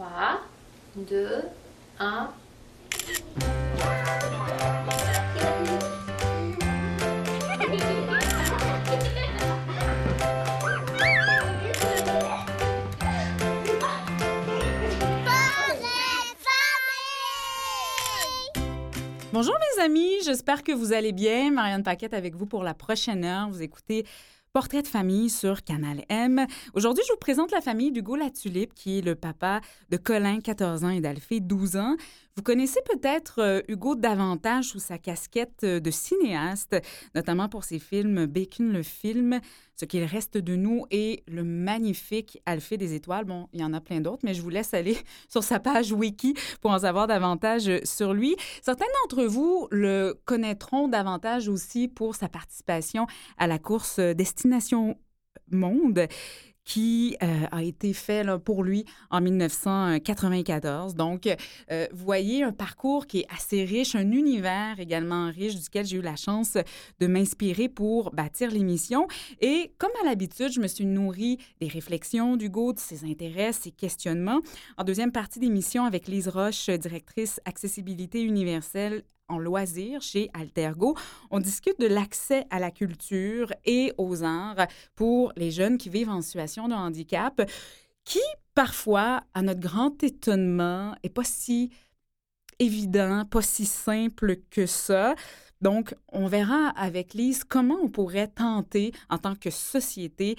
3, 2, 1. Bonjour mes amis, j'espère que vous allez bien. Marianne Paquette avec vous pour la prochaine heure. Vous écoutez Portrait de famille sur Canal M. Aujourd'hui, je vous présente la famille d'Hugo Latulippe, qui est le papa de Colin, 14 ans, et d'Alphée, 12 ans. Vous connaissez peut-être euh, Hugo davantage sous sa casquette euh, de cinéaste, notamment pour ses films Bacon le film, Ce qu'il reste de nous et le magnifique Alphée des étoiles. Bon, il y en a plein d'autres, mais je vous laisse aller sur sa page wiki pour en savoir davantage euh, sur lui. Certains d'entre vous le connaîtront davantage aussi pour sa participation à la course Destination Monde qui euh, a été fait pour lui en 1994. Donc, euh, vous voyez un parcours qui est assez riche, un univers également riche duquel j'ai eu la chance de m'inspirer pour bâtir l'émission. Et comme à l'habitude, je me suis nourrie des réflexions d'Hugo, de ses intérêts, ses questionnements. En deuxième partie d'émission avec Lise Roche, directrice accessibilité universelle en loisirs chez Altergo. On discute de l'accès à la culture et aux arts pour les jeunes qui vivent en situation de handicap, qui parfois, à notre grand étonnement, est pas si évident, pas si simple que ça. Donc, on verra avec Lise comment on pourrait tenter, en tant que société,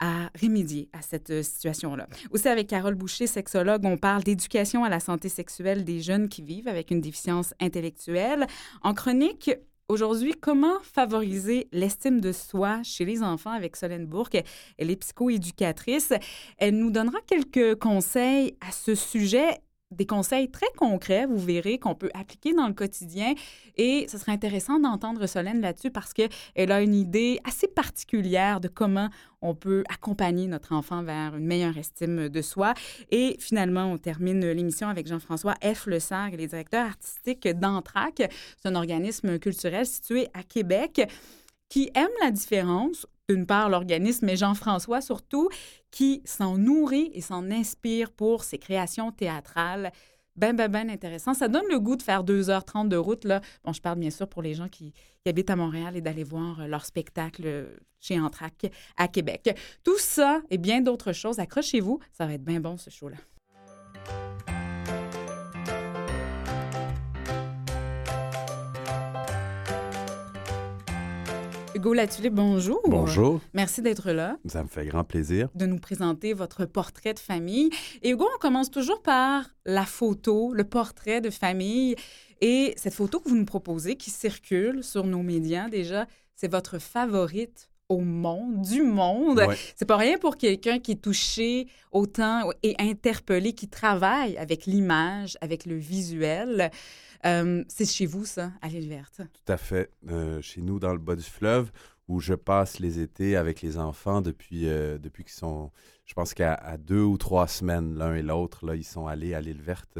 à remédier à cette euh, situation-là. Aussi, avec Carole Boucher, sexologue, on parle d'éducation à la santé sexuelle des jeunes qui vivent avec une déficience intellectuelle. En chronique, Aujourd'hui, comment favoriser l'estime de soi chez les enfants avec Solène Bourque? Elle est psychoéducatrice. Elle nous donnera quelques conseils à ce sujet des conseils très concrets, vous verrez, qu'on peut appliquer dans le quotidien. Et ce serait intéressant d'entendre Solène là-dessus parce qu'elle a une idée assez particulière de comment on peut accompagner notre enfant vers une meilleure estime de soi. Et finalement, on termine l'émission avec Jean-François F. Le Sarg, le directeur artistique d'Antrac. C'est un organisme culturel situé à Québec qui aime la différence, d'une part l'organisme, mais Jean-François surtout, qui s'en nourrit et s'en inspire pour ses créations théâtrales. Ben, ben, ben intéressant. Ça donne le goût de faire 2h30 de route. Là. Bon, je parle bien sûr pour les gens qui, habitent à Montréal et d'aller voir leur spectacle chez Antrac à Québec. Tout ça et bien d'autres choses, accrochez-vous, ça va être bien bon ce show-là. Hugo Latulippe, bonjour. Bonjour. Merci d'être là. Ça me fait grand plaisir. De nous présenter votre portrait de famille. Et Hugo, on commence toujours par la photo, le portrait de famille. Et cette photo que vous nous proposez, qui circule sur nos médias déjà, c'est votre favorite au monde, du monde. C'est pas rien pour quelqu'un qui est touché autant et interpellé, qui travaille avec l'image, avec le visuel. Euh, c'est chez vous, ça, à l'île verte? Tout à fait. Euh, chez nous, dans le bas du fleuve, où je passe les étés avec les enfants depuis, euh, depuis qu'ils sont, je pense qu'à deux ou trois semaines, l'un et l'autre, là, ils sont allés à l'île verte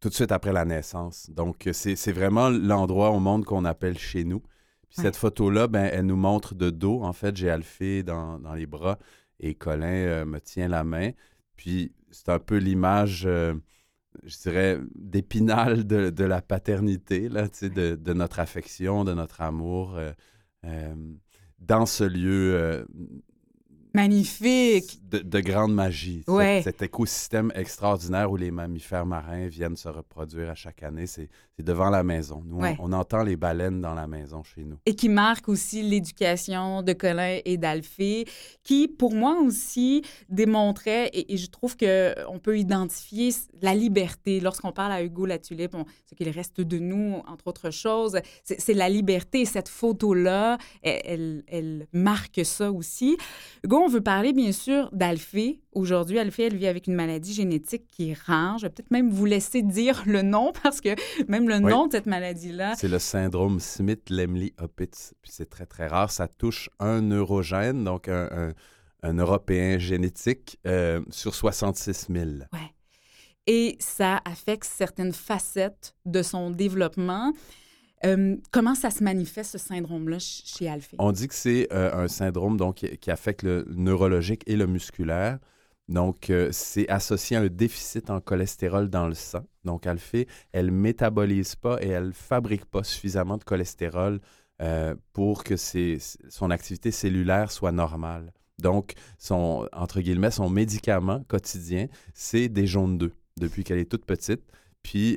tout de suite après la naissance. Donc, c'est vraiment l'endroit au monde qu'on appelle chez nous. Puis cette photo-là, ben, elle nous montre de dos. En fait, j'ai Alphée dans, dans les bras et Colin me tient la main. Puis c'est un peu l'image je dirais, d'épinal de, de, la paternité, là, de, de, notre affection, de notre amour euh, euh, dans ce lieu euh, Magnifique. De, grande magie. Cet, écosystème extraordinaire où les mammifères marins viennent se reproduire à chaque année, c'est devant la maison. Nous, on, entend les baleines dans la maison chez nous. Et qui marque aussi l'éducation de Colin et d'Alphée, qui, pour moi aussi, démontrait, et, je trouve qu'on peut identifier la liberté. Lorsqu'on parle à Hugo Latulippe, ce qu'il reste de nous, entre autres choses, c'est la liberté. Cette photo-là, elle, elle, marque ça aussi. Hugo, on veut parler bien sûr d'Alphée. Aujourd'hui, Alphée, elle vit avec une maladie génétique qui est rare. Je vais peut-être même vous laisser dire le nom parce que même le nom de cette maladie-là. C'est le syndrome Smith-Lemli-Opitz. Puis c'est très, très rare. Ça touche un neurogène, donc un, Européen génétique euh, sur 66 000. Ouais. Et ça affecte certaines facettes de son développement. Euh, comment ça se manifeste, ce syndrome-là, chez Alphée? On dit que c'est euh, un syndrome donc, qui, affecte le neurologique et le musculaire. Donc, euh, c'est associé à un déficit en cholestérol dans le sang. Donc, Alphée, elle métabolise pas et elle fabrique pas suffisamment de cholestérol pour que son activité cellulaire soit normale. Donc, son, entre guillemets, son médicament quotidien, c'est des jaunes d'œufs depuis qu'elle est toute petite. Puis,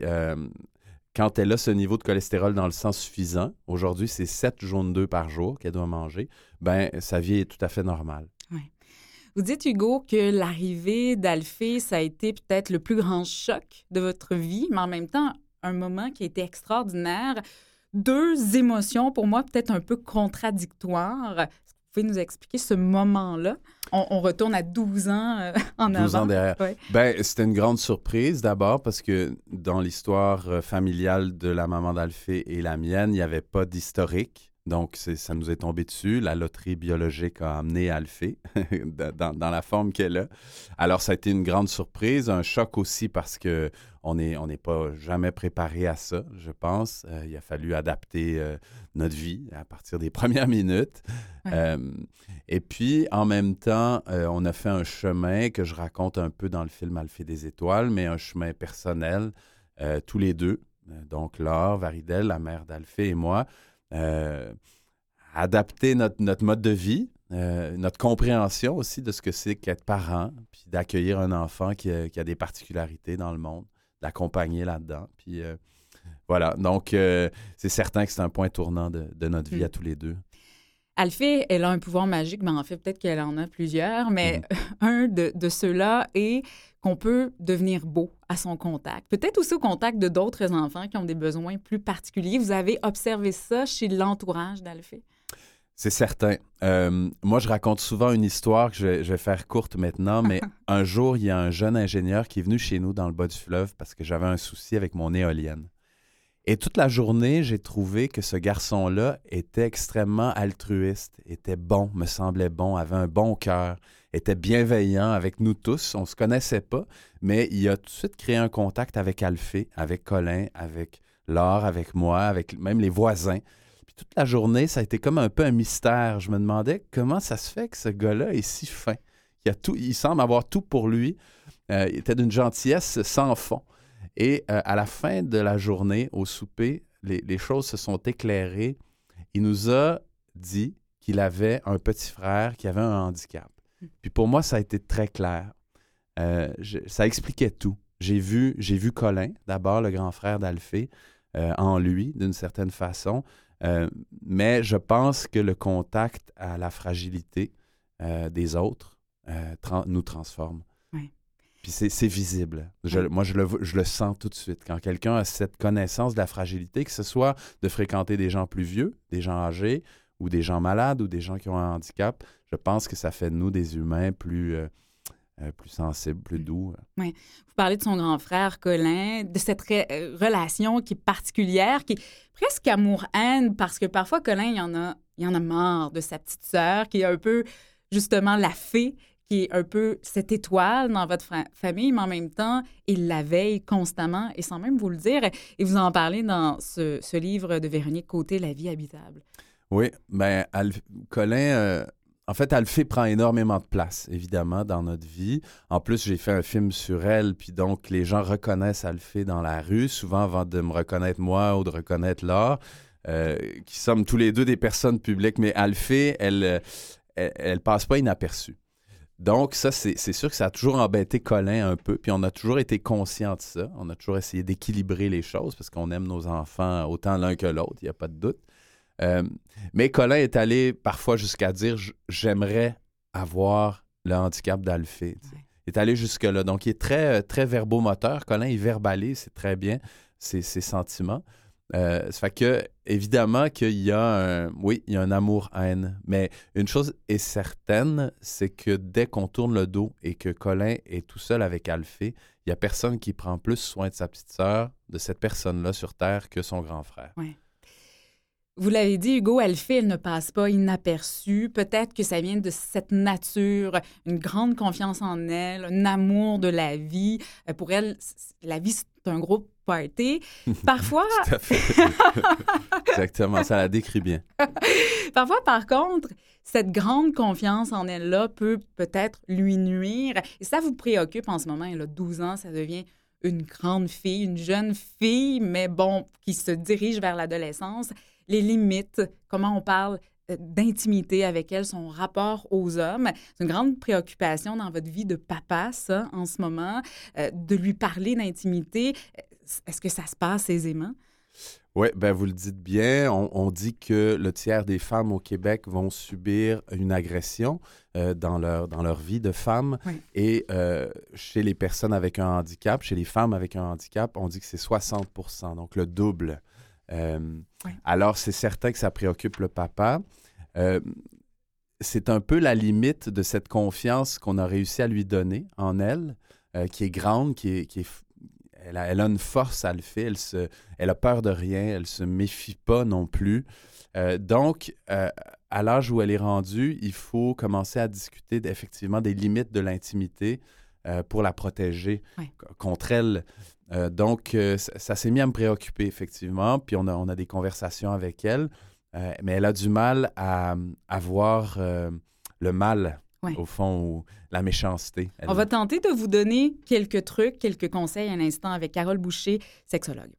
quand elle a ce niveau de cholestérol dans le sang suffisant, aujourd'hui, c'est 7 jaunes d'œufs par jour qu'elle doit manger, ben sa vie est tout à fait normale. Vous dites, Hugo, que l'arrivée d'Alphée, ça a été peut-être le plus grand choc de votre vie, mais en même temps, un moment qui a été extraordinaire. Deux émotions, pour moi, peut-être un peu contradictoires. Vous pouvez nous expliquer ce moment-là? On, retourne à 12 ans euh, en avant. 12 ans derrière. Ben, c'était une grande surprise d'abord parce que dans l'histoire euh, familiale de la maman d'Alphée et la mienne, il n'y avait pas d'historique. Donc, ça nous est tombé dessus. La loterie biologique a amené Alphée dans, dans, la forme qu'elle a. Alors, ça a été une grande surprise, un choc aussi parce que on n'est on pas jamais préparé à ça, je pense. Euh, il a fallu adapter euh, notre vie à partir des premières minutes. Euh, et puis, en même temps, on a fait un chemin que je raconte un peu dans le film Alphée des étoiles, mais un chemin personnel, tous les deux. Donc, Laure, Varidel, la mère d'Alphée et moi, euh, adapter notre, notre, mode de vie, euh, notre compréhension aussi de ce que c'est qu'être parent, puis d'accueillir un enfant qui a, qui a, des particularités dans le monde, d'accompagner là-dedans. Puis euh, voilà, donc c'est certain que c'est un point tournant de, de notre vie mm. à tous les deux. Alphée, elle a un pouvoir magique, mais en fait, peut-être qu'elle en a plusieurs, mais mm. un de, de ceux-là est qu'on peut devenir beau à son contact. Peut-être aussi au contact de d'autres enfants qui ont des besoins plus particuliers. Vous avez observé ça chez l'entourage d'Alphée? C'est certain. Euh, moi, je raconte souvent une histoire que je vais, faire courte maintenant, mais un jour, il y a un jeune ingénieur qui est venu chez nous dans le bas du fleuve parce que j'avais un souci avec mon éolienne. Et toute la journée, j'ai trouvé que ce garçon-là était extrêmement altruiste, était bon, me semblait bon, avait un bon cœur, était bienveillant avec nous tous. On ne se connaissait pas, mais il a tout de suite créé un contact avec Alphée, avec Colin, avec Laure, avec moi, avec même les voisins. Puis toute la journée, ça a été comme un peu un mystère. Je me demandais comment ça se fait que ce gars-là est si fin. Il, a tout, il semble avoir tout pour lui. Euh, il était d'une gentillesse sans fond. Et euh, à la fin de la journée, au souper, les, les, choses se sont éclairées. Il nous a dit qu'il avait un petit frère qui avait un handicap. Puis pour moi, ça a été très clair. Euh, ça expliquait tout. J'ai vu, j'ai vu Colin, d'abord le grand frère d'Alphée, euh, en lui, d'une certaine façon. Euh, mais je pense que le contact à la fragilité des autres nous transforme. Puis c'est visible. Moi, je le, je le sens tout de suite. Quand quelqu'un a cette connaissance de la fragilité, que ce soit de fréquenter des gens plus vieux, des gens âgés, ou des gens malades ou des gens qui ont un handicap, je pense que ça fait de nous des humains plus, euh, euh, plus sensibles, plus doux. Oui. Vous parlez de son grand frère Colin, de cette euh, relation qui est particulière, qui est presque amour-haine, parce que parfois Colin, il en a, il en a marre de sa petite sœur, qui est un peu justement la fée qui est un peu cette étoile dans votre famille, mais en même temps, il la veille constamment et sans même vous le dire. Et vous en parlez dans ce, ce livre de Véronique Côté, La vie habitable. Oui, ben Colin, euh, en fait, Alphée prend énormément de place, évidemment, dans notre vie. En plus, j'ai fait un film sur elle, puis donc les gens reconnaissent Alphée dans la rue, souvent avant de me reconnaître moi ou de reconnaître Laure, euh, qui sommes tous les deux des personnes publiques, mais Alphée, elle, elle, elle passe pas inaperçue. Donc, ça, c'est sûr que ça a toujours embêté Colin un peu, puis on a toujours été conscient de ça. On a toujours essayé d'équilibrer les choses parce qu'on aime nos enfants autant l'un que l'autre, il n'y a pas de doute. Euh, mais Colin est allé parfois jusqu'à dire j'aimerais avoir le handicap d'Alphée. Il est allé jusque-là. Donc, il est très, très verbomoteur. Colin, il verbalise, c'est très bien ses, sentiments. Euh, ça fait que, évidemment, qu'il y a un, oui, il y a un amour-haine. Mais une chose est certaine, c'est que dès qu'on tourne le dos et que Colin est tout seul avec Alphée, il n'y a personne qui prend plus soin de sa petite sœur, de cette personne-là sur Terre, que son grand frère. Vous l'avez dit, Hugo, elle fait, elle ne passe pas inaperçue. Peut-être que ça vient de cette nature, une grande confiance en elle, un amour de la vie. Euh, pour elle, la vie, c'est un gros party. Parfois. Tout à fait. Exactement, ça la décrit bien. Parfois, par contre, cette grande confiance en elle-là peut peut-être lui nuire. Et ça vous préoccupe en ce moment. Elle a 12 ans, ça devient une grande fille, une jeune fille, mais bon, qui se dirige vers l'adolescence les limites, comment on parle euh, d'intimité avec elle, son rapport aux hommes. C'est une grande préoccupation dans votre vie de papa, ça, en ce moment, euh, de lui parler d'intimité. Est-ce que ça se passe aisément? Oui, ben vous le dites bien. On, dit que le tiers des femmes au Québec vont subir une agression euh, dans, leur, dans leur vie de femme. Et chez les personnes avec un handicap, chez les femmes avec un handicap, on dit que c'est 60 donc le double. Euh, alors, c'est certain que ça préoccupe le papa. Euh, c'est un peu la limite de cette confiance qu'on a réussi à lui donner en elle, euh, qui est grande, qui est, qui elle, a, une force, elle le fait, elle, se, elle a peur de rien, elle se méfie pas non plus. donc, à l'âge où elle est rendue, il faut commencer à discuter effectivement des limites de l'intimité pour la protéger contre elle. Euh, donc, euh, ça, s'est mis à me préoccuper, effectivement. Puis on a, on a des conversations avec elle. Euh, mais elle a du mal à, voir le mal, au fond, ou la méchanceté. On va tenter de vous donner quelques trucs, quelques conseils un instant avec Carole Boucher, sexologue.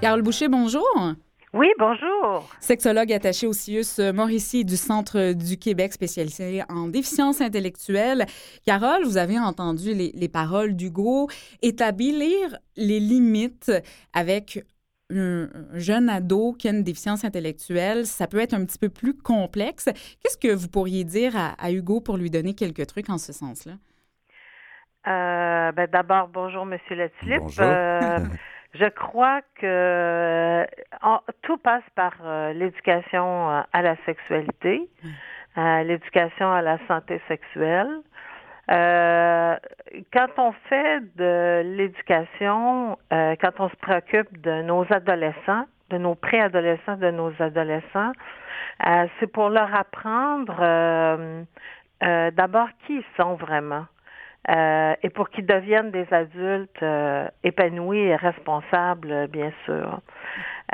Carole Boucher, bonjour. Oui, bonjour. Sexologue attaché au CIUS Mauricie du Centre du Québec spécialisé en déficience intellectuelle. Carole, vous avez entendu les, paroles d'Hugo. Établir les limites avec un jeune ado qui a une déficience intellectuelle, ça peut être un petit peu plus complexe. Qu'est-ce que vous pourriez dire à, Hugo pour lui donner quelques trucs en ce sens-là? Euh, ben D'abord, bonjour, Monsieur Latulippe. Bonjour. Euh, Je crois que tout passe par euh, l'éducation euh, à la sexualité, l'éducation à la santé sexuelle. Euh, quand on fait de l'éducation, quand on se préoccupe de nos adolescents, de nos préadolescents, de nos adolescents, c'est pour leur apprendre d'abord qui ils sont vraiment. Euh, et pour qu'ils deviennent des adultes euh, épanouis et responsables, bien sûr.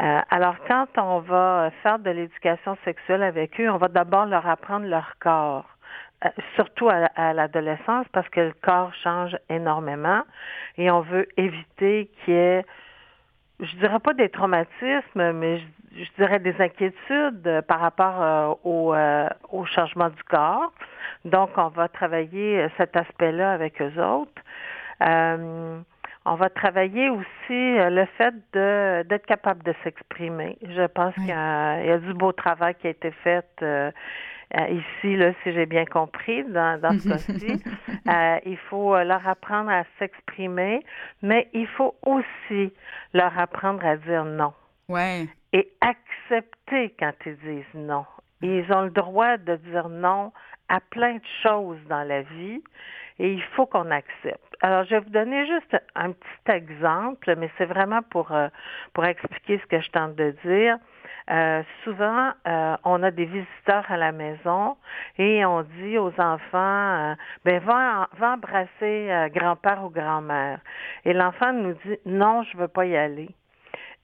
Euh, alors, quand on va faire de l'éducation sexuelle avec eux, on va d'abord leur apprendre leur corps, surtout à, l'adolescence, parce que le corps change énormément et on veut éviter qu'il y ait, je dirais pas des traumatismes, mais je, dirais des inquiétudes par rapport au, au changement du corps. Donc, on va travailler euh, cet aspect-là avec eux autres. Euh, on va travailler aussi euh, le fait d'être capable de s'exprimer. Je pense qu'il y, a du beau travail qui a été fait ici, là, si j'ai bien compris, dans, dans ce cas-ci. il faut leur apprendre à s'exprimer, mais il faut aussi leur apprendre à dire non. Ouais. Et accepter quand ils disent non. Ils ont le droit de dire non à plein de choses dans la vie et il faut qu'on accepte. Alors, je vais vous donner juste un petit exemple, mais c'est vraiment pour, euh, pour expliquer ce que je tente de dire. Euh, souvent, euh, on a des visiteurs à la maison et on dit aux enfants, ben va, embrasser grand-père ou grand-mère. Et l'enfant nous dit, non, je veux pas y aller.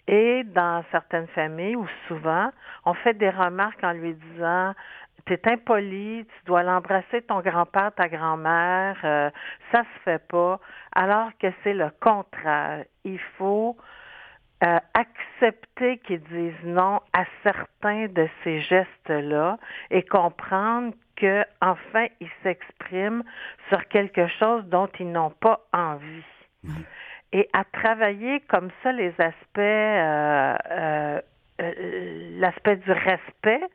Et dans certaines familles, ou souvent, on fait des remarques en lui disant, tu es impoli, tu dois l'embrasser ton grand-père, ta grand-mère, euh, ça se fait pas, alors que c'est le contraire. Il faut euh, accepter qu'ils disent non à certains de ces gestes-là et comprendre que enfin ils s'expriment sur quelque chose dont ils n'ont pas envie. Et à travailler comme ça les aspects, euh, l'aspect du respect, euh,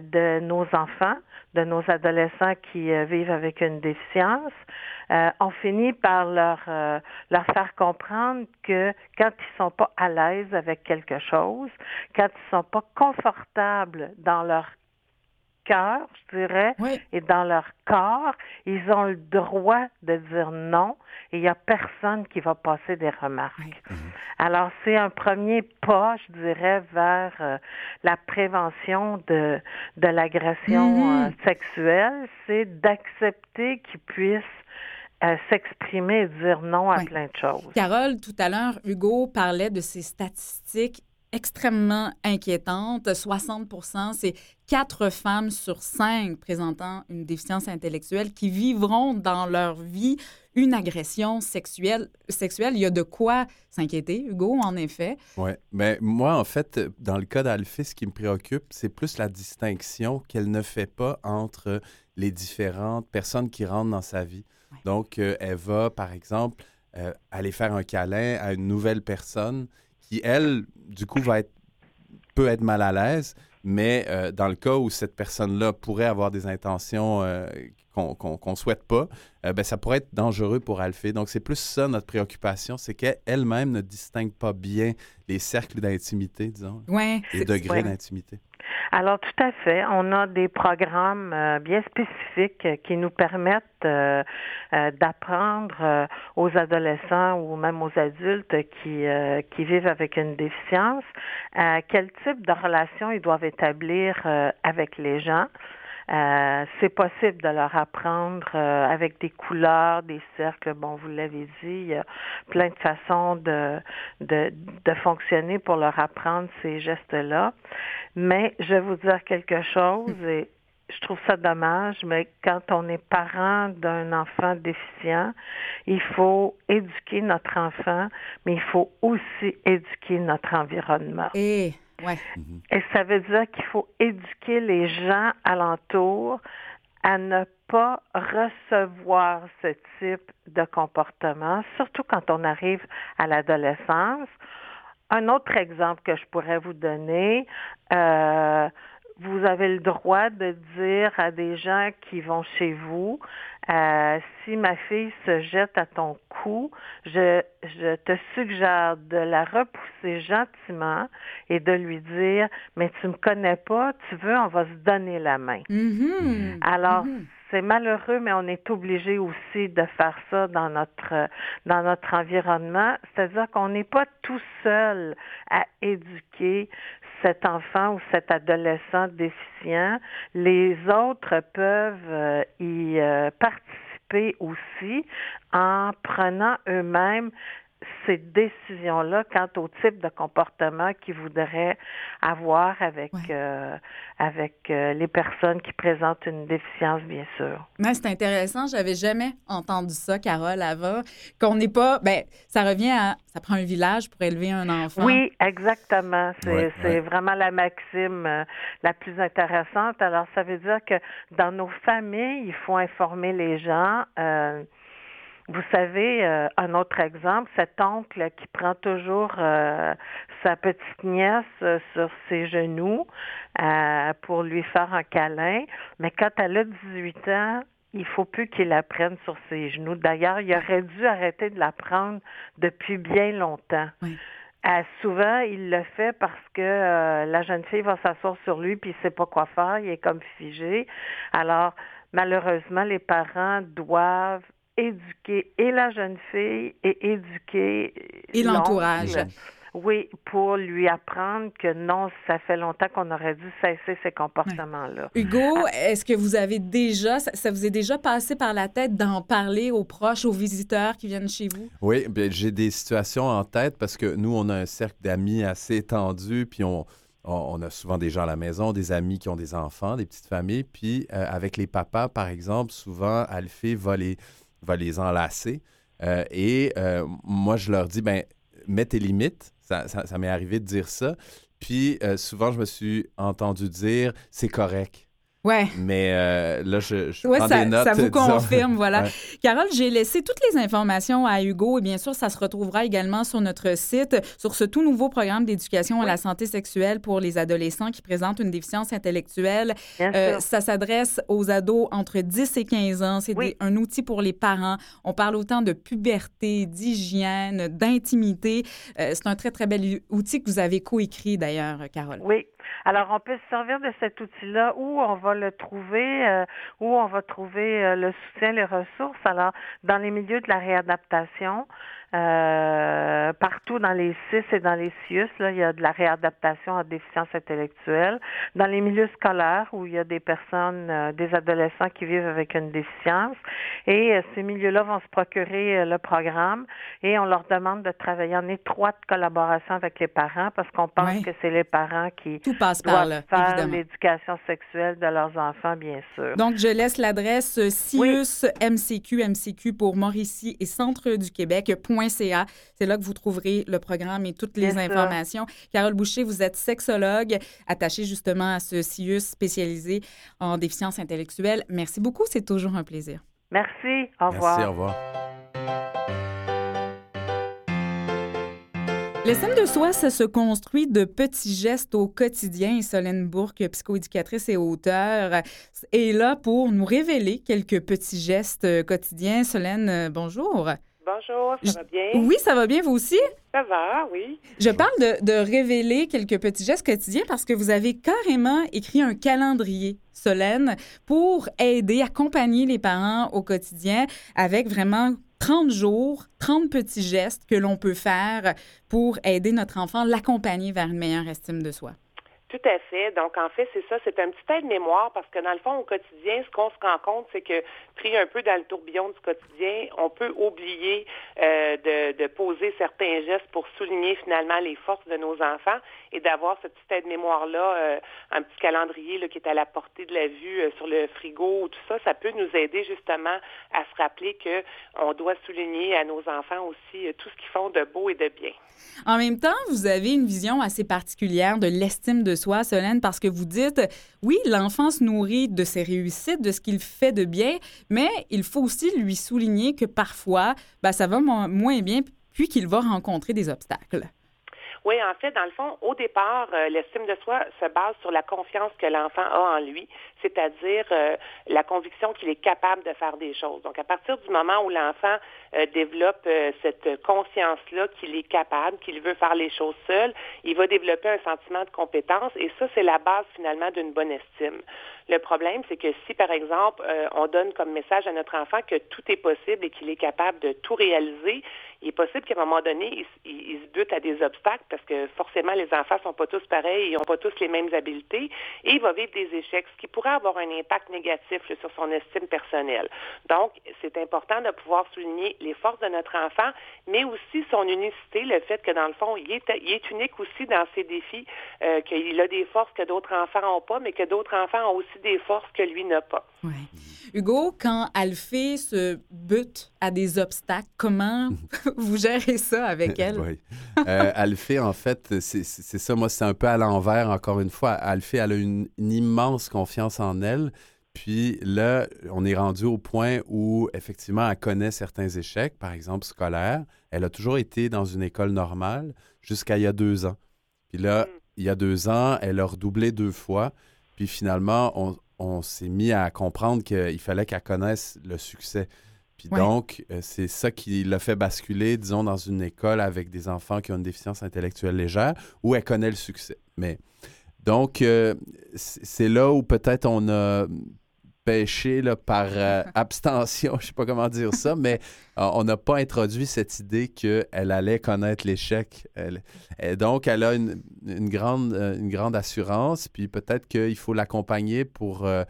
de nos enfants, de nos adolescents qui euh, vivent avec une déficience, euh, on finit par leur, leur faire comprendre que quand ils sont pas à l'aise avec quelque chose, quand ils sont pas confortables dans leur cœur, je dirais, Oui. et dans leur corps, ils ont le droit de dire non et il n'y a personne qui va passer des remarques. Oui. Alors, c'est un premier pas, je dirais, vers euh, la prévention de, de l'agression Mhm. euh, sexuelle, c'est d'accepter qu'ils puissent euh, s'exprimer et dire non à Oui. plein de choses. Carole, tout à l'heure, Hugo parlait de ces statistiques extrêmement inquiétantes. 60% c'est quatre femmes sur cinq présentant une déficience intellectuelle qui vivront dans leur vie une agression sexuelle. sexuelle. Il y a de quoi s'inquiéter, Hugo, en effet. Oui. Mais moi, en fait, dans le cas d'Alphée, ce qui me préoccupe, c'est plus la distinction qu'elle ne fait pas entre les différentes personnes qui rentrent dans sa vie. Ouais. Donc, euh, elle va, par exemple, euh, aller faire un câlin à une nouvelle personne qui, elle, du coup, va être, peut être mal à l'aise, mais euh, dans le cas où cette personne-là pourrait avoir des intentions euh, qu'on qu'on souhaite pas, euh, ben, ça pourrait être dangereux pour Alphée. Donc, c'est plus ça notre préoccupation, c'est qu'elle-même ne distingue pas bien les cercles d'intimité, disons, Ouais. les degrés ouais. d'intimité. Alors, tout à fait. On a des programmes euh, bien spécifiques euh, qui nous permettent euh, d'apprendre aux adolescents ou même aux adultes qui, vivent avec une déficience quel type de relation ils doivent établir avec les gens. Euh, c'est possible de leur apprendre euh, avec des couleurs, des cercles. Bon, vous l'avez dit, il y a plein de façons de, de, de fonctionner pour leur apprendre ces gestes-là. Mais je vais vous dire quelque chose et je trouve ça dommage, mais quand on est parent d'un enfant déficient, il faut éduquer notre enfant, mais il faut aussi éduquer notre environnement. Ouais. Et ça veut dire qu'il faut éduquer les gens alentour à ne pas recevoir ce type de comportement, surtout quand on arrive à l'adolescence. Un autre exemple que je pourrais vous donner, euh, vous avez le droit de dire à des gens qui vont chez vous, euh, si ma fille se jette à ton cou, je, je te suggère de la repousser gentiment et de lui dire, mais tu me connais pas, tu veux, on va se donner la main. Mhm. Alors, Mhm. c'est malheureux, mais on est obligé aussi de faire ça dans notre dans notre environnement. C'est-à-dire qu'on n'est pas tout seul à éduquer cet enfant ou cet adolescent déficient. Les autres peuvent euh, y euh, participer aussi en prenant eux-mêmes ces décisions-là quant au type de comportement qu'ils voudraient avoir avec Ouais. euh, avec euh, les personnes qui présentent une déficience, bien sûr. Ouais, c'est intéressant. J'avais jamais entendu ça, Carole, avant. Qu'on n'est pas. Ben, ça revient à. Ça prend un village pour élever un enfant. Oui, exactement. C'est Ouais, c'est ouais. vraiment la maxime euh, la plus intéressante. Alors, ça veut dire que dans nos familles, il faut informer les gens. Vous savez, euh, un autre exemple, cet oncle qui prend toujours euh, sa petite nièce euh, sur ses genoux euh, pour lui faire un câlin, mais quand elle a 18 ans, il faut plus qu'il la prenne sur ses genoux. D'ailleurs, il aurait dû arrêter de la prendre depuis bien longtemps. Oui. Euh, souvent, il le fait parce que euh, la jeune fille va s'asseoir sur lui puis il sait pas quoi faire, il est comme figé. Alors, malheureusement, les parents doivent éduquer et la jeune fille et éduquer Et l'entourage. Oui, pour lui apprendre que non, ça fait longtemps qu'on aurait dû cesser ces comportements-là. Hugo, est-ce que vous avez déjà, ça, ça vous est déjà passé par la tête d'en parler aux proches, aux visiteurs qui viennent chez vous? Oui, bien, j'ai des situations en tête parce que nous, on a un cercle d'amis assez étendu, puis on, on, on a souvent des gens à la maison, des amis qui ont des enfants, des petites familles, puis euh, avec les papas, par exemple, souvent, Alphée va les, va les enlacer. Euh, et euh, moi, je leur dis, ben, mets tes limites. Ça, m'est arrivé de dire ça. Puis euh, souvent, je me suis entendu dire, c'est correct. Ouais. Mais euh, là, je, je Ouais, prends ça, des notes. ça vous disons. confirme, voilà. Ouais. Carole, j'ai laissé toutes les informations à Hugo et bien sûr, ça se retrouvera également sur notre site, sur ce tout nouveau programme d'éducation à la santé sexuelle pour les adolescents qui présentent une déficience intellectuelle. Euh, ça s'adresse aux ados entre 10 et 15 ans. C'est Oui. un outil pour les parents. On parle autant de puberté, d'hygiène, d'intimité. Euh, c'est un très, très bel outil que vous avez coécrit d'ailleurs, Carole. Oui, Alors, on peut se servir de cet outil-là où on va le trouver, euh, où on va trouver euh, le soutien, les ressources? Alors, dans les milieux de la réadaptation, euh, partout dans les CIS et dans les CIUS, là, il y a de la réadaptation à déficience intellectuelle. Dans les milieux scolaires, où il y a des personnes, euh, des adolescents qui vivent avec une déficience, et euh, ces milieux-là vont se procurer le programme. Et on leur demande de travailler en étroite collaboration avec les parents parce qu'on pense que c'est les parents qui Tout passe par doivent là, faire l'éducation sexuelle de leurs enfants, bien sûr. Donc, je laisse l'adresse CIUS MCQ, MCQ pour Mauricie et Centre du C'est là que vous trouverez le programme et toutes les informations. Carole Boucher, vous êtes sexologue, attachée justement à ce CIUS spécialisé en déficience intellectuelle. Merci beaucoup, c'est toujours un plaisir. Merci. Au revoir. Merci, au revoir. L'estime de soi, ça se construit de petits gestes au quotidien. Solène Bourque, psychoéducatrice et auteure, est là pour nous révéler quelques petits gestes euh, quotidiens. Solène, euh, bonjour. Bonjour, Je- ça va bien? Oui, ça va bien, vous aussi? Ça va, oui. Je parle de, de révéler quelques petits gestes quotidiens parce que vous avez carrément écrit un calendrier, Solène, pour aider, accompagner les parents au quotidien avec vraiment 30 jours, 30 petits gestes que l'on peut faire pour aider notre enfant, l'accompagner vers une meilleure estime de soi. Tout à fait. Donc, en fait, c'est ça, c'est un petit aide-mémoire parce que dans le fond, au quotidien, ce qu'on se rend compte, c'est que pris un peu dans le tourbillon du quotidien, on peut oublier euh, de, de poser certains gestes pour souligner finalement les forces de nos enfants et d'avoir ce petit aide-mémoire-là, euh, un petit calendrier qui est à la portée de la vue euh, sur le frigo ou tout ça, ça peut nous aider justement à se rappeler que on doit souligner à nos enfants aussi euh, tout ce qu'ils font de beau et de bien. En même temps, vous avez une vision assez particulière de l'estime de soi, Solène, parce que vous dites, oui, l'enfant se nourrit de ses réussites, de ce qu'il fait de bien, mais il faut aussi lui souligner que parfois, ben, ça va mo- moins bien, puis qu'il va rencontrer des obstacles. Oui, en fait, dans le fond, au départ, euh, l'estime de soi se base sur la confiance que l'enfant a en lui, c'est-à-dire euh, la conviction qu'il est capable de faire des choses. Donc, à partir du moment où l'enfant euh, développe cette conscience-là qu'il est capable, qu'il veut faire les choses seul, il va développer un sentiment de compétence et ça, c'est la base finalement d'une bonne estime. Le problème, c'est que si, par exemple, euh, on donne comme message à notre enfant que tout est possible et qu'il est capable de tout réaliser, il est possible qu'à un moment donné, il, se bute à des obstacles parce que forcément, les enfants sont pas tous pareils, ils n'ont pas tous les mêmes habiletés et il va vivre des échecs, ce qui pourrait avoir un impact négatif sur son estime personnelle. Donc, c'est important de pouvoir souligner les forces de notre enfant, mais aussi son unicité, le fait que dans le fond, il est, il est unique aussi dans ses défis, euh, qu'il a des forces que d'autres enfants n'ont pas, mais que d'autres enfants ont aussi des forces que lui n'a pas. Ouais. Hugo, quand Alphée se bute à des obstacles, comment vous gérez ça avec elle? Oui. Euh, Alphée, en fait, c'est ça. Moi, c'est un peu à l'envers, encore une fois. Alphée, elle a une, une immense confiance en elle. Puis là, on est rendu au point où, effectivement, elle connaît certains échecs, par exemple scolaires. Elle a toujours été dans une école normale jusqu'à il y a deux ans. Puis là, il y a deux ans, elle a redoublé deux fois. Puis finalement, on, on s'est mis à comprendre qu'il fallait qu'elle connaisse le succès. Puis Ouais. donc, euh, c'est ça qui l'a fait basculer, disons, dans une école avec des enfants qui ont une déficience intellectuelle légère, où elle connaît le succès. Mais donc, euh, c'est là où peut-être on a pêché là, par euh, abstention, je sais pas comment dire ça, mais euh, on n'a pas introduit cette idée qu'elle allait connaître l'échec. Elle- et donc, elle a une, une grande, euh, une grande assurance, puis peut-être qu'il faut l'accompagner pour, euh,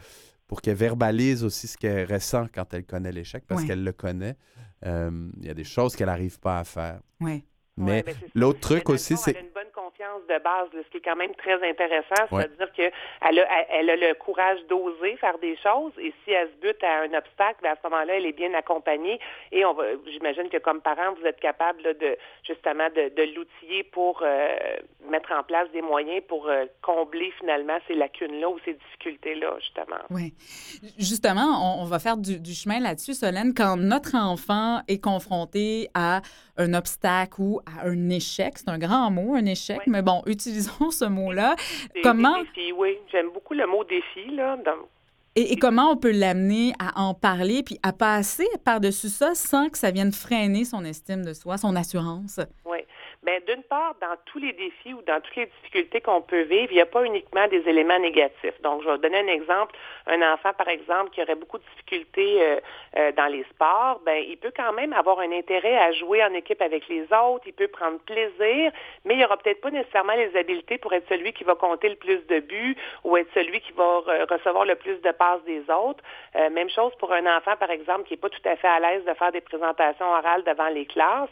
pour qu'elle verbalise aussi ce qu'elle ressent quand elle connaît l'échec, parce Ouais. qu'elle le connaît. Euh, Il y a des choses qu'elle n'arrive pas à faire. Oui. Mais Ouais, ben, l'autre truc aussi, c'est... Elle a une bonne confiance de base, là, ce qui est quand même très intéressant. Ouais. C'est-à-dire qu'elle a, elle, a le courage d'oser faire des choses et si elle se bute à un obstacle, ben, à ce moment-là, elle est bien accompagnée et on va, j'imagine que comme parent, vous êtes capable là, de justement de, de l'outiller pour euh, mettre en place des moyens pour euh, combler finalement ces lacunes-là ou ces difficultés-là, justement. Oui. Justement, on, on va faire du, du chemin là-dessus, Solène. Quand notre enfant est confronté à un obstacle ou à un échec, c'est un grand mot, un échec, Oui. mais bon, utilisons ce mot-là. Comment- défis, oui, j'aime beaucoup le mot défi là. dans- Et, et comment on peut l'amener à en parler puis à passer par-dessus ça sans que ça vienne freiner son estime de soi, son assurance? Oui. Bien, d'une part, dans tous les défis ou dans toutes les difficultés qu'on peut vivre, il n'y a pas uniquement des éléments négatifs. Donc, je vais donner un exemple. Un enfant, par exemple, qui aurait beaucoup de difficultés euh, euh, dans les sports, ben, il peut quand même avoir un intérêt à jouer en équipe avec les autres, il peut prendre plaisir, mais il n'y aura peut-être pas nécessairement les habiletés pour être celui qui va compter le plus de buts ou être celui qui va recevoir le plus de passes des autres. Euh, même chose pour un enfant, par exemple, qui n'est pas tout à fait à l'aise de faire des présentations orales devant les classes.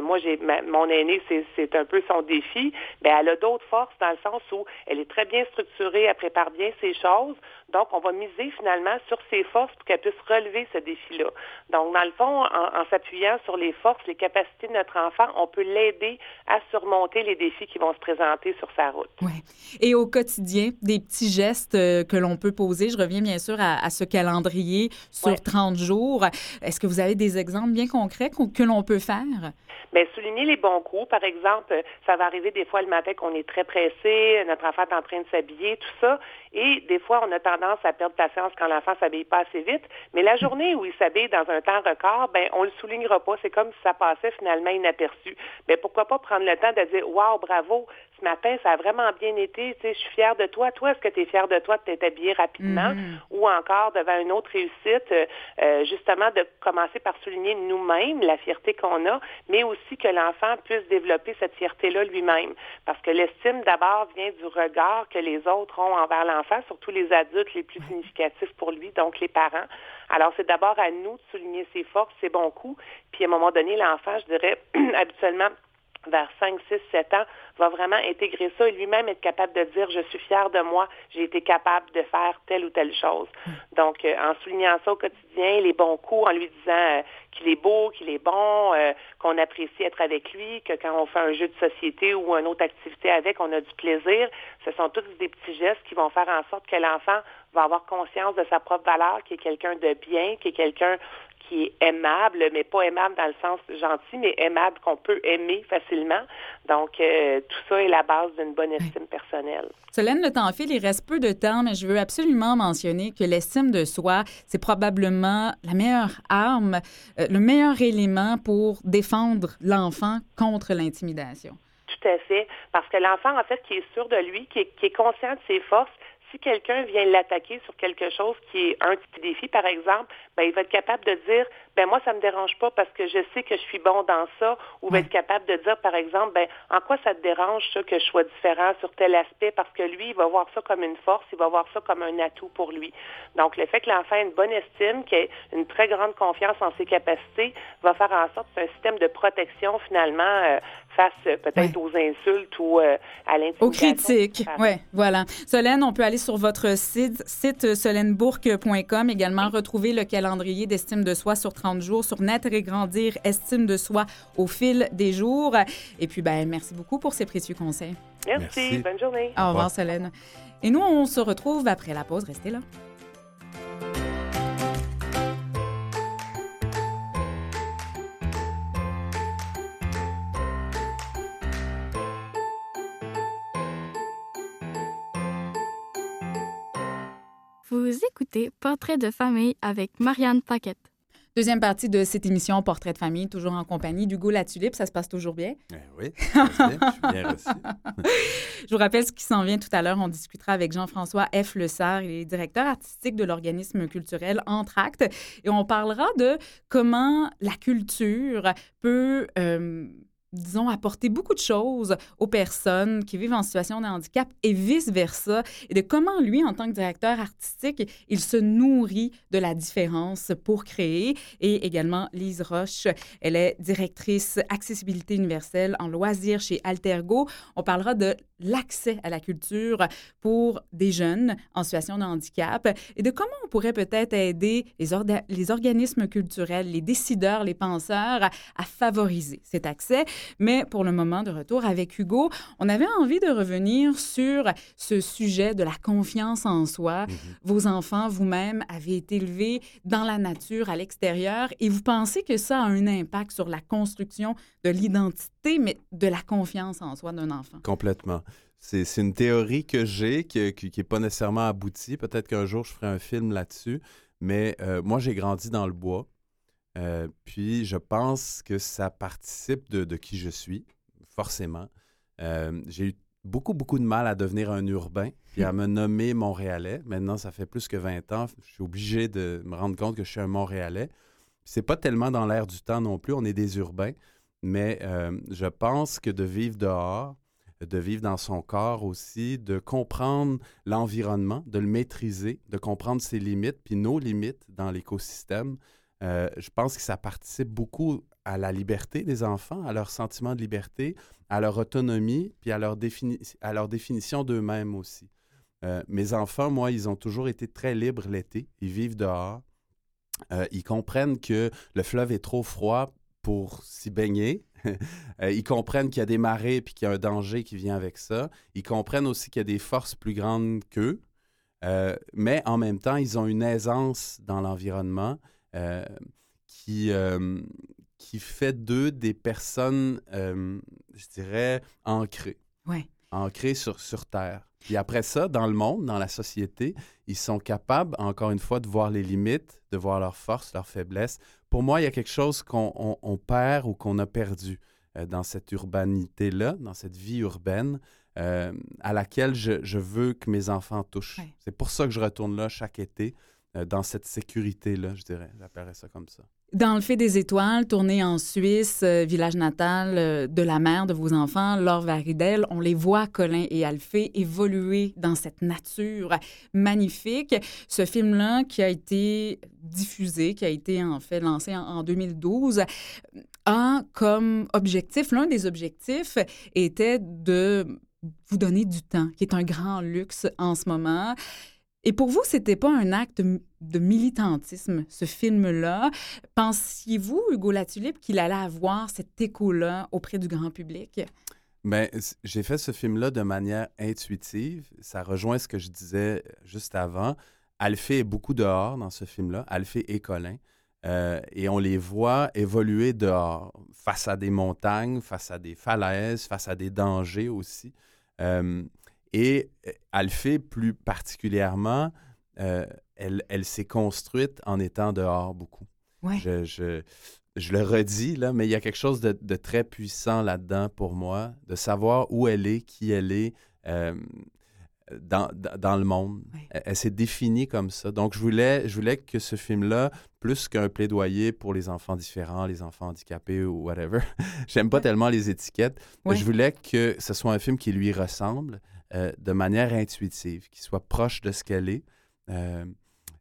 moi, j'ai mon aîné c'est un peu son défi, mais elle a d'autres forces dans le sens où elle est très bien structurée, elle prépare bien ses choses. Donc, on va miser finalement sur ses forces pour qu'elle puisse relever ce défi-là. Donc, dans le fond, en, s'appuyant sur les forces, les capacités de notre enfant, on peut l'aider à surmonter les défis qui vont se présenter sur sa route. Oui. Et au quotidien, des petits gestes euh, que l'on peut poser. Je reviens bien sûr à, ce calendrier sur 30 jours. Est-ce que vous avez des exemples bien concrets que l'on peut faire? Bien, souligner les bons coups. Par exemple, ça va arriver des fois le matin qu'on est très pressé, notre enfant est en train de s'habiller, tout ça. Et des fois, on a tendance à perdre patience quand l'enfant s'habille pas assez vite. Mais la journée où il s'habille dans un temps record, ben on le soulignera pas. C'est comme si ça passait finalement inaperçu. Mais pourquoi pas prendre le temps de dire Waouh, bravo, ce matin, ça a vraiment bien été, tu sais, je suis fière de toi. Toi, est-ce que tu es fière de toi de t'être habillé rapidement? Mm-hmm. Ou encore, devant une autre réussite, euh, justement, de commencer par souligner nous-mêmes la fierté qu'on a, mais aussi que l'enfant puisse développer cette fierté-là lui-même? Parce que l'estime, d'abord, vient du regard que les autres ont envers l'enfant, surtout les adultes les plus significatifs pour lui, donc les parents. Alors, c'est d'abord à nous de souligner ses forces, ses bons coups, puis à un moment donné, l'enfant, je dirais, habituellement, vers 5, 6, 7 ans, va vraiment intégrer ça et lui-même être capable de dire je suis fier de moi, j'ai été capable de faire telle ou telle chose. Donc, euh, en soulignant ça au quotidien, les bons coups, en lui disant euh, qu'il est beau, qu'il est bon, euh, qu'on apprécie être avec lui, que quand on fait un jeu de société ou une autre activité avec, on a du plaisir. Ce sont tous des petits gestes qui vont faire en sorte que l'enfant va avoir conscience de sa propre valeur, qui est quelqu'un de bien, qui est quelqu'un qui est aimable, mais pas aimable dans le sens gentil, mais aimable qu'on peut aimer facilement. Donc, euh, tout ça est la base d'une bonne estime personnelle. Solène, le temps file, il reste peu de temps, mais je veux absolument mentionner que l'estime de soi, c'est probablement la meilleure arme, euh, le meilleur élément pour défendre l'enfant contre l'intimidation. Tout à fait, parce que l'enfant, en fait, qui est sûr de lui, qui est conscient de ses forces, si quelqu'un vient l'attaquer sur quelque chose qui est un petit défi, par exemple, ben, il va être capable de dire, ben moi, ça me dérange pas parce que je sais que je suis bon dans ça, ou va être capable de dire, par exemple, ben en quoi ça te dérange ça que je sois différent sur tel aspect, parce que lui, il va voir ça comme une force, il va voir ça comme un atout pour lui. Donc, le fait que l'enfant ait une bonne estime, qu'il ait une très grande confiance en ses capacités, va faire en sorte que c'est un système de protection finalement euh, face euh, peut-être aux insultes ou euh, à l'intimidation. Aux critiques, oui, voilà. Solène, on peut aller sur votre site, site solenebourg.com, également retrouver le calendrier d'estime de soi sur 30 jours, sur naître et grandir, estime de soi au fil des jours. Et puis, ben, merci beaucoup pour ces précieux conseils. Merci, bonne journée. Au revoir, Solène. Et nous, on se retrouve après la pause. Restez là. Vous écoutez Portrait de famille avec Marianne Paquette. Deuxième partie de cette émission Portrait de famille, toujours en compagnie d'Hugo Latulippe. Ça se passe toujours bien? Eh oui, je suis bien reçu. je vous rappelle ce qui s'en vient tout à l'heure. On discutera avec Jean-François F. Lessard. Il est directeur artistique de l'organisme culturel Entracte. Et on parlera de comment la culture peut... Euh, disons, apporter beaucoup de choses aux personnes qui vivent en situation de handicap et vice-versa, et de comment lui, en tant que directeur artistique, il se nourrit de la différence pour créer. Et également, Lise Roche, elle est directrice accessibilité universelle en loisirs chez Altergo. On parlera de l'accès à la culture pour des jeunes en situation de handicap et de comment on pourrait peut-être aider les, les, organismes culturels, les décideurs, les penseurs à favoriser cet accès. Mais pour le moment, de retour avec Hugo, on avait envie de revenir sur ce sujet de la confiance en soi. Mm-hmm. Vos enfants, vous-même, avez été élevés dans la nature, à l'extérieur, et vous pensez que ça a un impact sur la construction de l'identité, mais de la confiance en soi d'un enfant? Complètement. C'est une théorie que j'ai qui n'est pas nécessairement aboutie. Peut-être qu'un jour, je ferai un film là-dessus. Mais euh, moi, j'ai grandi dans le bois. Euh, puis je pense que ça participe de, qui je suis. forcément. Euh, j'ai eu beaucoup, beaucoup de mal à devenir un urbain puis à me nommer Montréalais. Maintenant, ça fait plus que 20 ans. Je suis obligé de me rendre compte que je suis un Montréalais. C'est pas tellement dans l'air du temps non plus. On est des urbains. Mais euh, je pense que de vivre dehors, de vivre dans son corps aussi, de comprendre l'environnement, de le maîtriser, de comprendre ses limites, puis nos limites dans l'écosystème, euh, je pense que ça participe beaucoup à la liberté des enfants, à leur sentiment de liberté, à leur autonomie, puis à leur, définition d'eux-mêmes aussi. Euh, mes enfants, moi, ils ont toujours été très libres l'été. Ils vivent dehors. Euh, ils comprennent que le fleuve est trop froid pour s'y baigner. Ils comprennent qu'il y a des marées puis qu'il y a un danger qui vient avec ça. Ils comprennent aussi qu'il y a des forces plus grandes qu'eux. mais en même temps, ils ont une aisance dans l'environnement qui, qui fait d'eux des personnes, euh, je dirais, ancrées. Oui. Ancrées sur, sur Terre. Puis après ça, dans le monde, dans la société, ils sont capables, encore une fois, de voir les limites, de voir leurs forces, leurs faiblesses. Pour moi, il y a quelque chose qu'on perd ou qu'on a perdu euh, dans cette urbanité-là, dans cette vie urbaine, euh, à laquelle je, je, veux que mes enfants touchent. C'est pour ça que je retourne là chaque été, dans cette sécurité-là, je dirais. J'appellerais ça comme ça. Dans Le fait des étoiles, tourné en Suisse, euh, village natal euh, de la mère de vos enfants, Laure Varidel, on les voit, Colin et Alphée, évoluer dans cette nature magnifique. Ce film-là qui a été diffusé, qui a été en fait lancé en, 2012, a comme objectif, l'un des objectifs était de vous donner du temps, qui est un grand luxe en ce moment. Et pour vous, c'était pas un acte de militantisme, ce film-là? Pensiez-vous, Hugo Latulippe, qu'il allait avoir cet écho-là auprès du grand public? Bien, j'ai fait ce film-là de manière intuitive. Ça rejoint ce que je disais juste avant. Alphée est beaucoup dehors dans ce film-là, Alphée et Colin. Euh, et on les voit évoluer dehors, face à des montagnes, face à des falaises, face à des dangers aussi. Euh, et euh, Alphée, plus particulièrement, euh, elle, elle s'est construite en étant dehors beaucoup. Je, je, je, le redis, là, mais il y a quelque chose de, de très puissant là-dedans pour moi, de savoir où elle est, qui elle est euh, dans, dans, le monde. Elle, s'est définie comme ça. Donc, je voulais, je voulais que ce film-là, plus qu'un plaidoyer pour les enfants différents, les enfants handicapés ou whatever, j'aime pas tellement les étiquettes, je voulais que ce soit un film qui lui ressemble, euh, de manière intuitive, qui soit proche de ce qu'elle est. Euh,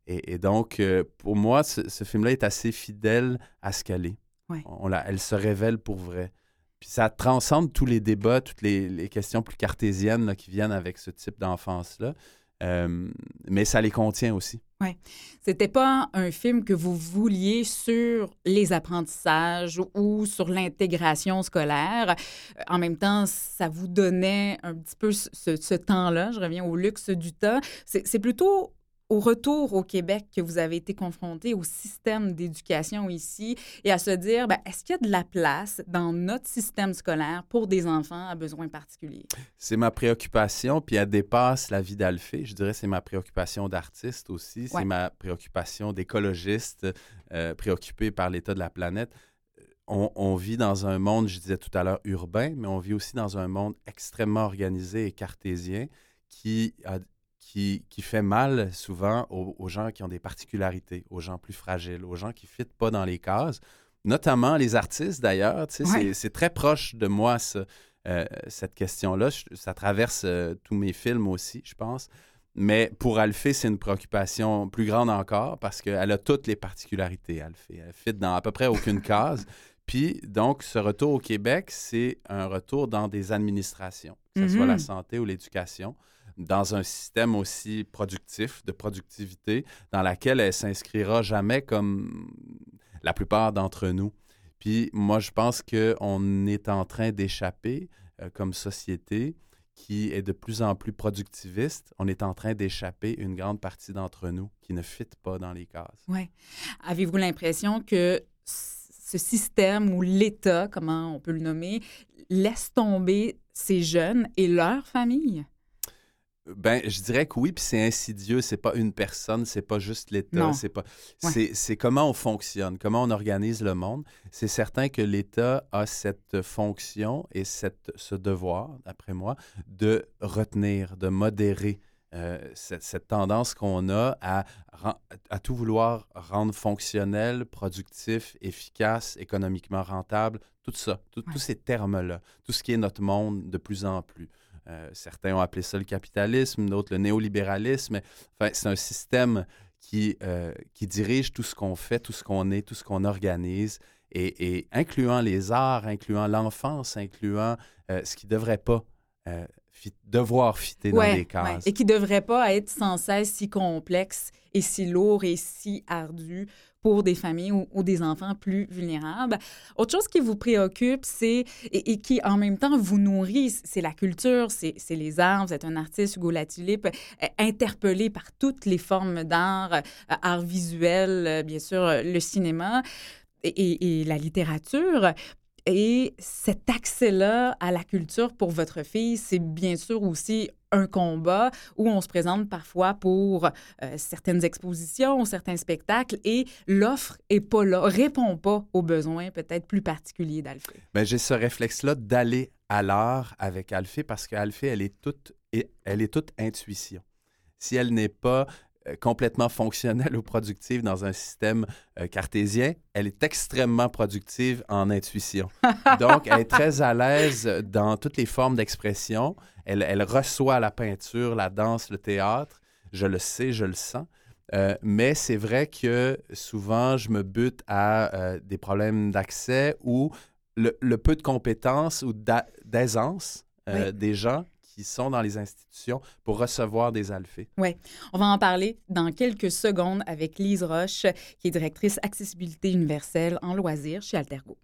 et, donc, euh, pour moi, ce, film-là est assez fidèle à ce qu'elle est. On la, elle se révèle pour vrai. Puis ça transcende tous les débats, toutes les, questions plus cartésiennes qui viennent avec ce type d'enfance-là. Euh, mais ça les contient aussi. Oui. C'était pas un film que vous vouliez sur les apprentissages ou sur l'intégration scolaire. En même temps, ça vous donnait un petit peu ce temps-là. Je reviens au luxe du temps. C'est plutôt au retour au Québec que vous avez été confronté au système d'éducation ici et à se dire, ben, est-ce qu'il y a de la place dans notre système scolaire pour des enfants à besoins particuliers? C'est ma préoccupation, puis elle dépasse la vie d'Alphée. Je dirais c'est ma préoccupation d'artiste aussi, c'est ma préoccupation d'écologiste euh, préoccupé par l'état de la planète. On, on, vit dans un monde, je disais tout à l'heure, urbain, mais on vit aussi dans un monde extrêmement organisé et cartésien qui a qui, qui fait mal souvent aux, gens qui ont des particularités, aux gens plus fragiles, aux gens qui ne fitent pas dans les cases, notamment les artistes d'ailleurs. C'est très proche de moi, euh, cette question-là. Ça traverse euh, tous mes films aussi, je pense. Mais pour Alphée, c'est une préoccupation plus grande encore parce qu'elle a toutes les particularités, Alphée. Elle fit dans à peu près aucune case. Puis, donc, ce retour au Québec, c'est un retour dans des administrations, que ce soit la mm-hmm. santé ou l'éducation dans un système aussi productif, de productivité, dans laquelle elle s'inscrira jamais comme la plupart d'entre nous. Puis moi, je pense qu'on est en train d'échapper euh, comme société qui est de plus en plus productiviste. On est en train d'échapper une grande partie d'entre nous qui ne fit pas dans les cases. Oui. Avez-vous l'impression que ce système ou l'État, comment on peut le nommer, laisse tomber ces jeunes et leurs familles? Ben, je dirais que oui, puis c'est insidieux. C'est pas une personne, c'est pas juste l'État, c'est pas. Ouais. C'est, comment on fonctionne, comment on organise le monde. C'est certain que l'État a cette fonction et cette, ce devoir, d'après moi, de retenir, de modérer euh, cette, cette tendance qu'on a à, à tout vouloir rendre fonctionnel, productif, efficace, économiquement rentable, tout ça, tout- Ouais. tous ces termes-là, tout ce qui est notre monde de plus en plus. Euh, certains ont appelé ça le capitalisme, d'autres le néolibéralisme. Enfin, c'est un système qui, euh, qui dirige tout ce qu'on fait, tout ce qu'on est, tout ce qu'on organise, et, et incluant les arts, incluant l'enfance, incluant euh, ce qui ne devrait pas fit- devoir fitter dans des cases. ouais. Et qui ne devrait pas être sans cesse si complexe et si lourd et si ardu pour des familles ou, des enfants plus vulnérables. Autre chose qui vous préoccupe, c'est et, qui en même temps vous nourrit, c'est la culture, c'est les arts. Vous êtes un artiste, Hugo Latulippe, euh, interpellé par toutes les formes d'art, euh, art visuel, euh, bien sûr, le cinéma et la littérature. Et cet accès-là à la culture pour votre fille, c'est bien sûr aussi un combat où on se présente parfois pour euh, certaines expositions, certains spectacles et l'offre est pas là, répond pas aux besoins peut-être plus particuliers d'Alfred. Ben, j'ai ce réflexe-là d'aller à l'art avec Alphée parce qu'Alphée, elle est toute, elle est toute intuition. Si elle n'est pas complètement fonctionnelle ou productive dans un système euh, cartésien, elle est extrêmement productive en intuition. Donc, elle est très à l'aise dans toutes les formes d'expression. Elle, elle reçoit la peinture, la danse, le théâtre. Je le sais, je le sens. Euh, mais c'est vrai que souvent, je me bute à euh, des problèmes d'accès ou le, le peu de compétences ou d'a- d'aisance euh, des gens qui sont dans les institutions pour recevoir des alphées. On va en parler dans quelques secondes avec Lise Roche, qui est directrice accessibilité universelle en loisirs chez Altergo.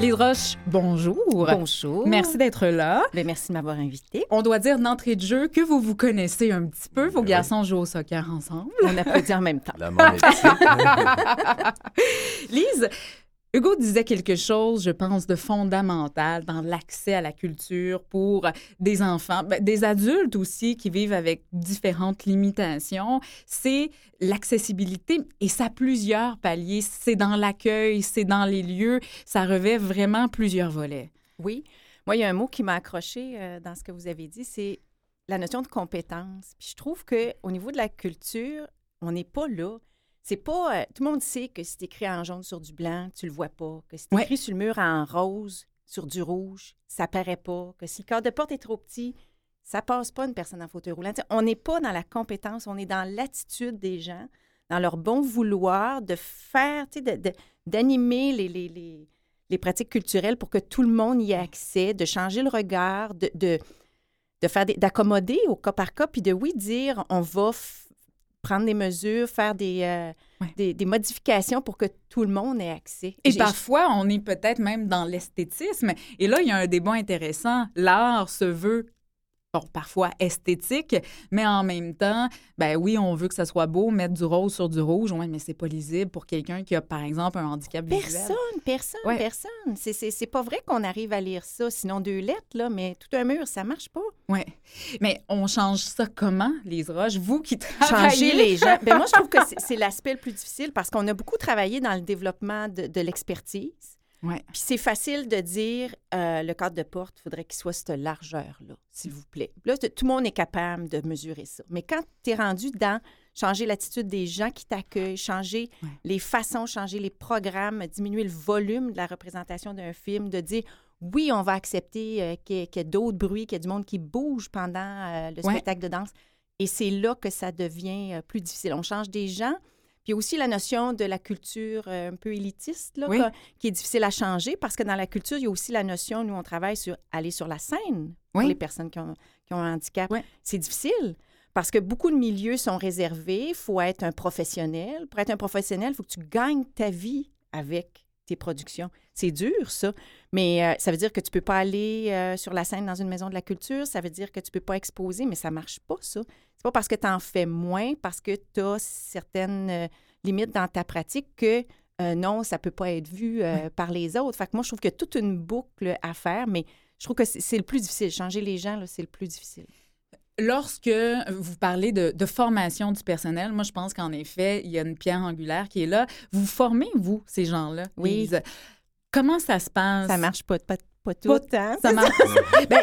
Lise Roche, bonjour. Bonjour. Merci d'être là. Ben, merci de m'avoir invité. On doit dire d'entrée de jeu que vous vous connaissez un petit peu. Vos oui. garçons jouent au soccer ensemble. On applaudit en même temps. La. Lise, Hugo disait quelque chose, je pense, de fondamental dans l'accès à la culture pour des enfants, ben, des adultes aussi qui vivent avec différentes limitations. C'est l'accessibilité et ça a plusieurs paliers. C'est dans l'accueil, c'est dans les lieux. Ça revêt vraiment plusieurs volets. Oui. Moi, il y a un mot qui m'a accroché euh, dans ce que vous avez dit, c'est la notion de compétence. Je trouve qu'au niveau de la culture, on n'est pas là. C'est pas. euh, tout le monde sait que si c'est écrit en jaune sur du blanc, tu le vois pas. Que si c'est Ouais. écrit sur le mur en rose sur du rouge, ça paraît pas. Que si le cadre de porte est trop petit, ça passe pas une personne en fauteuil roulant. On n'est pas dans la compétence, on est dans l'attitude des gens, dans leur bon vouloir de faire, d'animer les, les, les, les pratiques culturelles pour que tout le monde y ait accès, de changer le regard, de, de, de faire d'accommoder au cas par cas, puis de oui dire on va prendre des mesures, faire des, euh, Ouais. des, des modifications pour que tout le monde ait accès. Et parfois, on est peut-être même dans l'esthétisme. Et là, il y a un débat intéressant. L'art se veut bon, parfois esthétique, mais en même temps, ben oui, on veut que ça soit beau, mettre du rose sur du rouge, ouais, mais c'est pas lisible pour quelqu'un qui a, par exemple, un handicap visuel. Personne, personne, Ouais. personne. C'est- pas vrai qu'on arrive à lire ça, sinon deux lettres, là, mais tout un mur, ça marche pas. Ouais. Mais on change ça comment, Lise Roche? Vous qui travaillez... Changer les gens. Ben moi, je trouve que c'est- c'est l'aspect le plus difficile parce qu'on a beaucoup travaillé dans le développement de, de l'expertise. Ouais. Puis c'est facile de dire euh, le cadre de porte, il faudrait qu'il soit cette largeur-là, s'il vous plaît. Là, tout le monde est capable de mesurer ça. Mais quand tu es rendu dans changer l'attitude des gens qui t'accueillent, changer Ouais. les façons, changer les programmes, diminuer le volume de la représentation d'un film, de dire oui, on va accepter euh, qu'il y ait, d'autres bruits, qu'il y ait du monde qui bouge pendant euh, le Ouais. spectacle de danse. Et c'est là que ça devient euh, plus difficile. On change des gens. Puis il y a aussi la notion de la culture euh, un peu élitiste, là, Oui. qui est difficile à changer parce que dans la culture, il y a aussi la notion, nous, on travaille sur aller sur la scène pour Oui. les personnes qui ont, qui ont un handicap. Oui. C'est difficile parce que beaucoup de milieux sont réservés. Il faut être un professionnel. Pour être un professionnel, il faut que tu gagnes ta vie avec tes productions. C'est dur, ça. Mais euh, ça veut dire que tu peux pas aller euh, sur la scène dans une maison de la culture. Ça veut dire que tu peux pas exposer, mais ça marche pas, ça. C'est pas parce que tu en fais moins, parce que tu as certaines euh, limites dans ta pratique que non, ça peut pas être vu par les autres. Fait que moi, je trouve qu'il y a toute une boucle à faire, mais je trouve que c'est le plus difficile. Changer les gens, c'est le plus difficile. Lorsque vous parlez de, de formation du personnel, moi, je pense qu'en effet, il y a une pierre angulaire qui est là. Vous formez, vous, ces gens-là? Oui. Lise? Comment ça se passe? Ça marche pas, pas, pas tout, hein? Ça marche. Ben,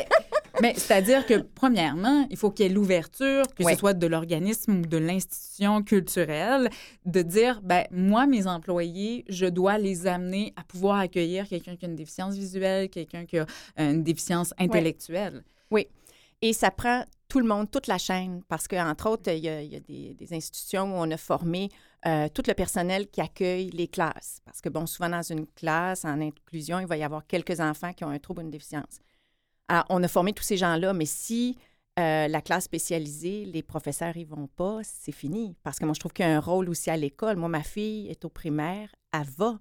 ben, C'est-à-dire que, premièrement, il faut qu'il y ait l'ouverture, que Oui. ce soit de l'organisme ou de l'institution culturelle, de dire, ben, moi, mes employés, je dois les amener à pouvoir accueillir quelqu'un qui a une déficience visuelle, quelqu'un qui a une déficience intellectuelle. Et ça prend tout le monde, toute la chaîne, parce qu'entre autres, il y a, des, institutions où on a formé euh, tout le personnel qui accueille les classes. Parce que, bon, souvent dans une classe, en inclusion, il va y avoir quelques enfants qui ont un trouble ou une déficience. On a formé tous ces gens-là, mais si euh, la classe spécialisée, les professeurs y vont pas, c'est fini. Parce que moi, je trouve qu'il y a un rôle aussi à l'école. Moi, ma fille est au primaire, elle va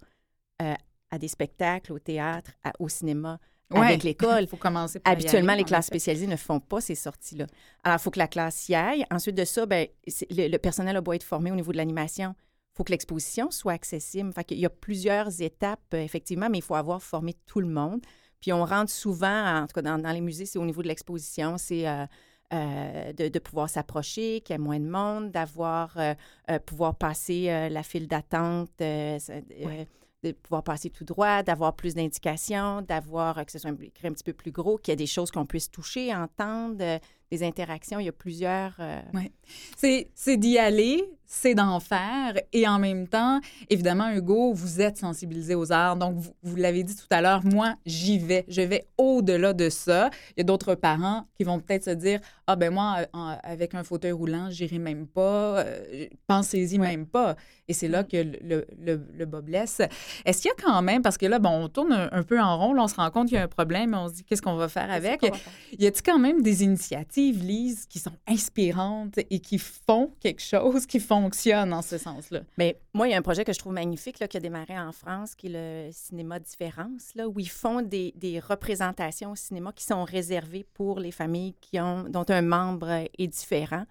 euh, à des spectacles, au théâtre, au cinéma, avec l'école. Il faut commencer par Habituellement, aller, les classes spécialisées ne font pas ces sorties-là. Alors, il faut que la classe y aille. Ensuite de ça, c'est- le, le personnel a beau être formé au niveau de l'animation. Il faut que l'exposition soit accessible. Fait qu'il y a plusieurs étapes, euh, effectivement, mais il faut avoir formé tout le monde. Puis on rentre souvent, en tout cas dans, dans les musées, c'est au niveau de l'exposition, c'est euh, euh, de, de pouvoir s'approcher, qu'il y ait moins de monde, d'avoir, euh, pouvoir passer la file d'attente, euh, de pouvoir passer tout droit, d'avoir plus d'indications, d'avoir euh, que ce soit un, un petit peu plus gros, qu'il y ait des choses qu'on puisse toucher, entendre, euh, des interactions. Il y a plusieurs. euh, c'est d'y aller, c'est d'en faire. Et en même temps, évidemment, Hugo, vous êtes sensibilisé aux arts. Donc, vous, vous l'avez dit tout à l'heure, moi, j'y vais. Je vais au-delà de ça. Il y a d'autres parents qui vont peut-être se dire Ah, ben moi, en- avec un fauteuil roulant, j'irai même pas. euh, Pensez-y même pas. Et c'est là que le, le, le, bas blesse. Est-ce qu'il y a quand même, parce que là, bon, on tourne un, un peu en rond, là, on se rend compte qu'il y a un problème, on se dit qu'est-ce qu'on va faire avec? Y a-t-il quand même des initiatives, Lise, qui sont inspirantes et qui font quelque chose qui fonctionne en ce sens-là? Mais moi, il y a un projet que je trouve magnifique là, qui a démarré en France, qui est le Cinéma Différence, là, où ils font des, des représentations au cinéma qui sont réservées pour les familles qui ont, dont un membre est différent.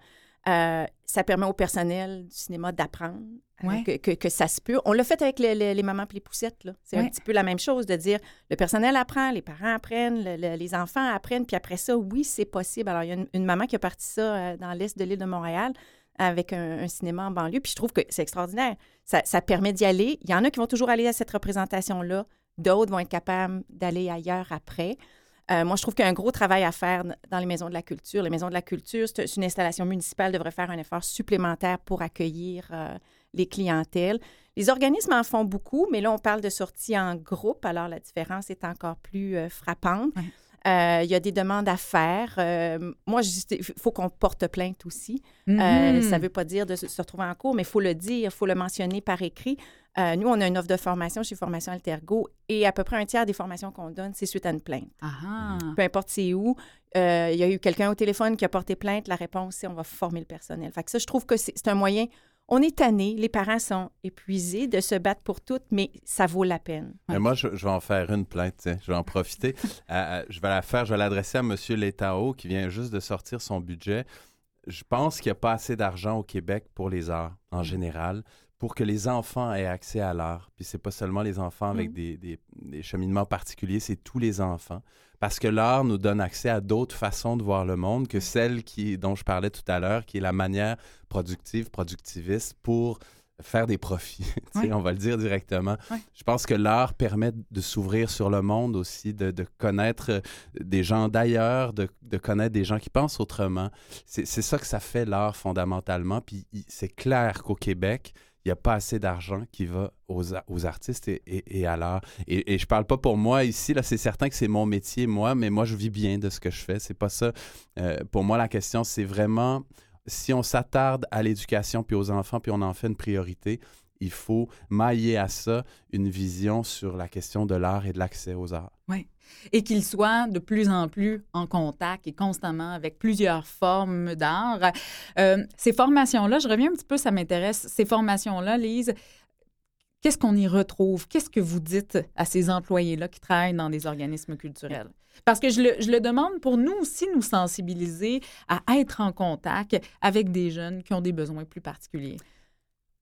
Euh, ça permet au personnel du cinéma d'apprendre euh, Ouais. que, que, que ça se peut. On l'a fait avec les, les- les mamans et les poussettes. C'est un petit peu la même chose de dire le personnel apprend, les parents apprennent, le- le- les enfants apprennent, puis après ça, oui, c'est possible. Alors, il y a une, une maman qui a parti ça euh, dans l'est de l'île de Montréal avec un, cinéma en banlieue. Puis je trouve que c'est extraordinaire. Ça, permet d'y aller. Il y en a qui vont toujours aller à cette représentation-là. D'autres vont être capables d'aller ailleurs après. Euh, moi, je trouve qu'il y a un gros travail à faire dans les maisons de la culture. Les maisons de la culture, c'est une installation municipale, devrait faire un effort supplémentaire pour accueillir euh, les clientèles. Les organismes en font beaucoup, mais là, on parle de sorties en groupe, alors la différence est encore plus euh, frappante. Euh, Il y a des demandes à faire. Euh, moi, il faut qu'on porte plainte aussi. Euh, Mhm. ça ne veut pas dire de se, se retrouver en cours, mais il faut le dire, il faut le mentionner par écrit. Euh, nous, on a une offre de formation chez Formation Altergo et à peu près un tiers des formations qu'on donne, c'est suite à une plainte. Ah, Peu importe c'est où, euh, il y a eu quelqu'un au téléphone qui a porté plainte, la réponse, c'est on va former le personnel. Fait que ça, je trouve que c'est un moyen. On est tanné, les parents sont épuisés de se battre pour tout, mais ça vaut la peine. Mais moi, je, je vais en faire une plainte, tiens. je vais en profiter. Euh, euh, je vais la faire, je vais l'adresser à M. Letao, qui vient juste de sortir son budget. Je pense qu'il n'y a pas assez d'argent au Québec pour les arts, en général, pour que les enfants aient accès à l'art. Puis c'est pas seulement les enfants avec Mhm. des, des- des cheminements particuliers, c'est tous les enfants. Parce que l'art nous donne accès à d'autres façons de voir le monde que celle qui, dont je parlais tout à l'heure, qui est la manière productive, productiviste pour faire des profits. On va le dire directement. Je pense que l'art permet de s'ouvrir sur le monde aussi, de, de connaître euh, des gens d'ailleurs, de, de connaître des gens qui pensent autrement. C'est ça que ça fait l'art fondamentalement. Puis c'est clair qu'au Québec, il n'y a pas assez d'argent qui va aux, aux artistes et, à l'art. Et, et je parle pas pour moi ici, là, c'est certain que c'est mon métier, moi, mais moi, je vis bien de ce que je fais. C'est pas ça. Euh, pour moi, la question, c'est vraiment si on s'attarde à l'éducation puis aux enfants, puis on en fait une priorité, il faut mailler à ça une vision sur la question de l'art et de l'accès aux arts. Et qu'ils soient de plus en plus en contact et constamment avec plusieurs formes d'art. Euh, ces formations-là, je reviens un petit peu, ça m'intéresse. Ces formations-là, Lise, qu'est-ce qu'on y retrouve? Qu'est-ce que vous dites à ces employés-là qui travaillent dans des organismes culturels? Parce que je le, je le demande pour nous aussi nous sensibiliser à être en contact avec des jeunes qui ont des besoins plus particuliers.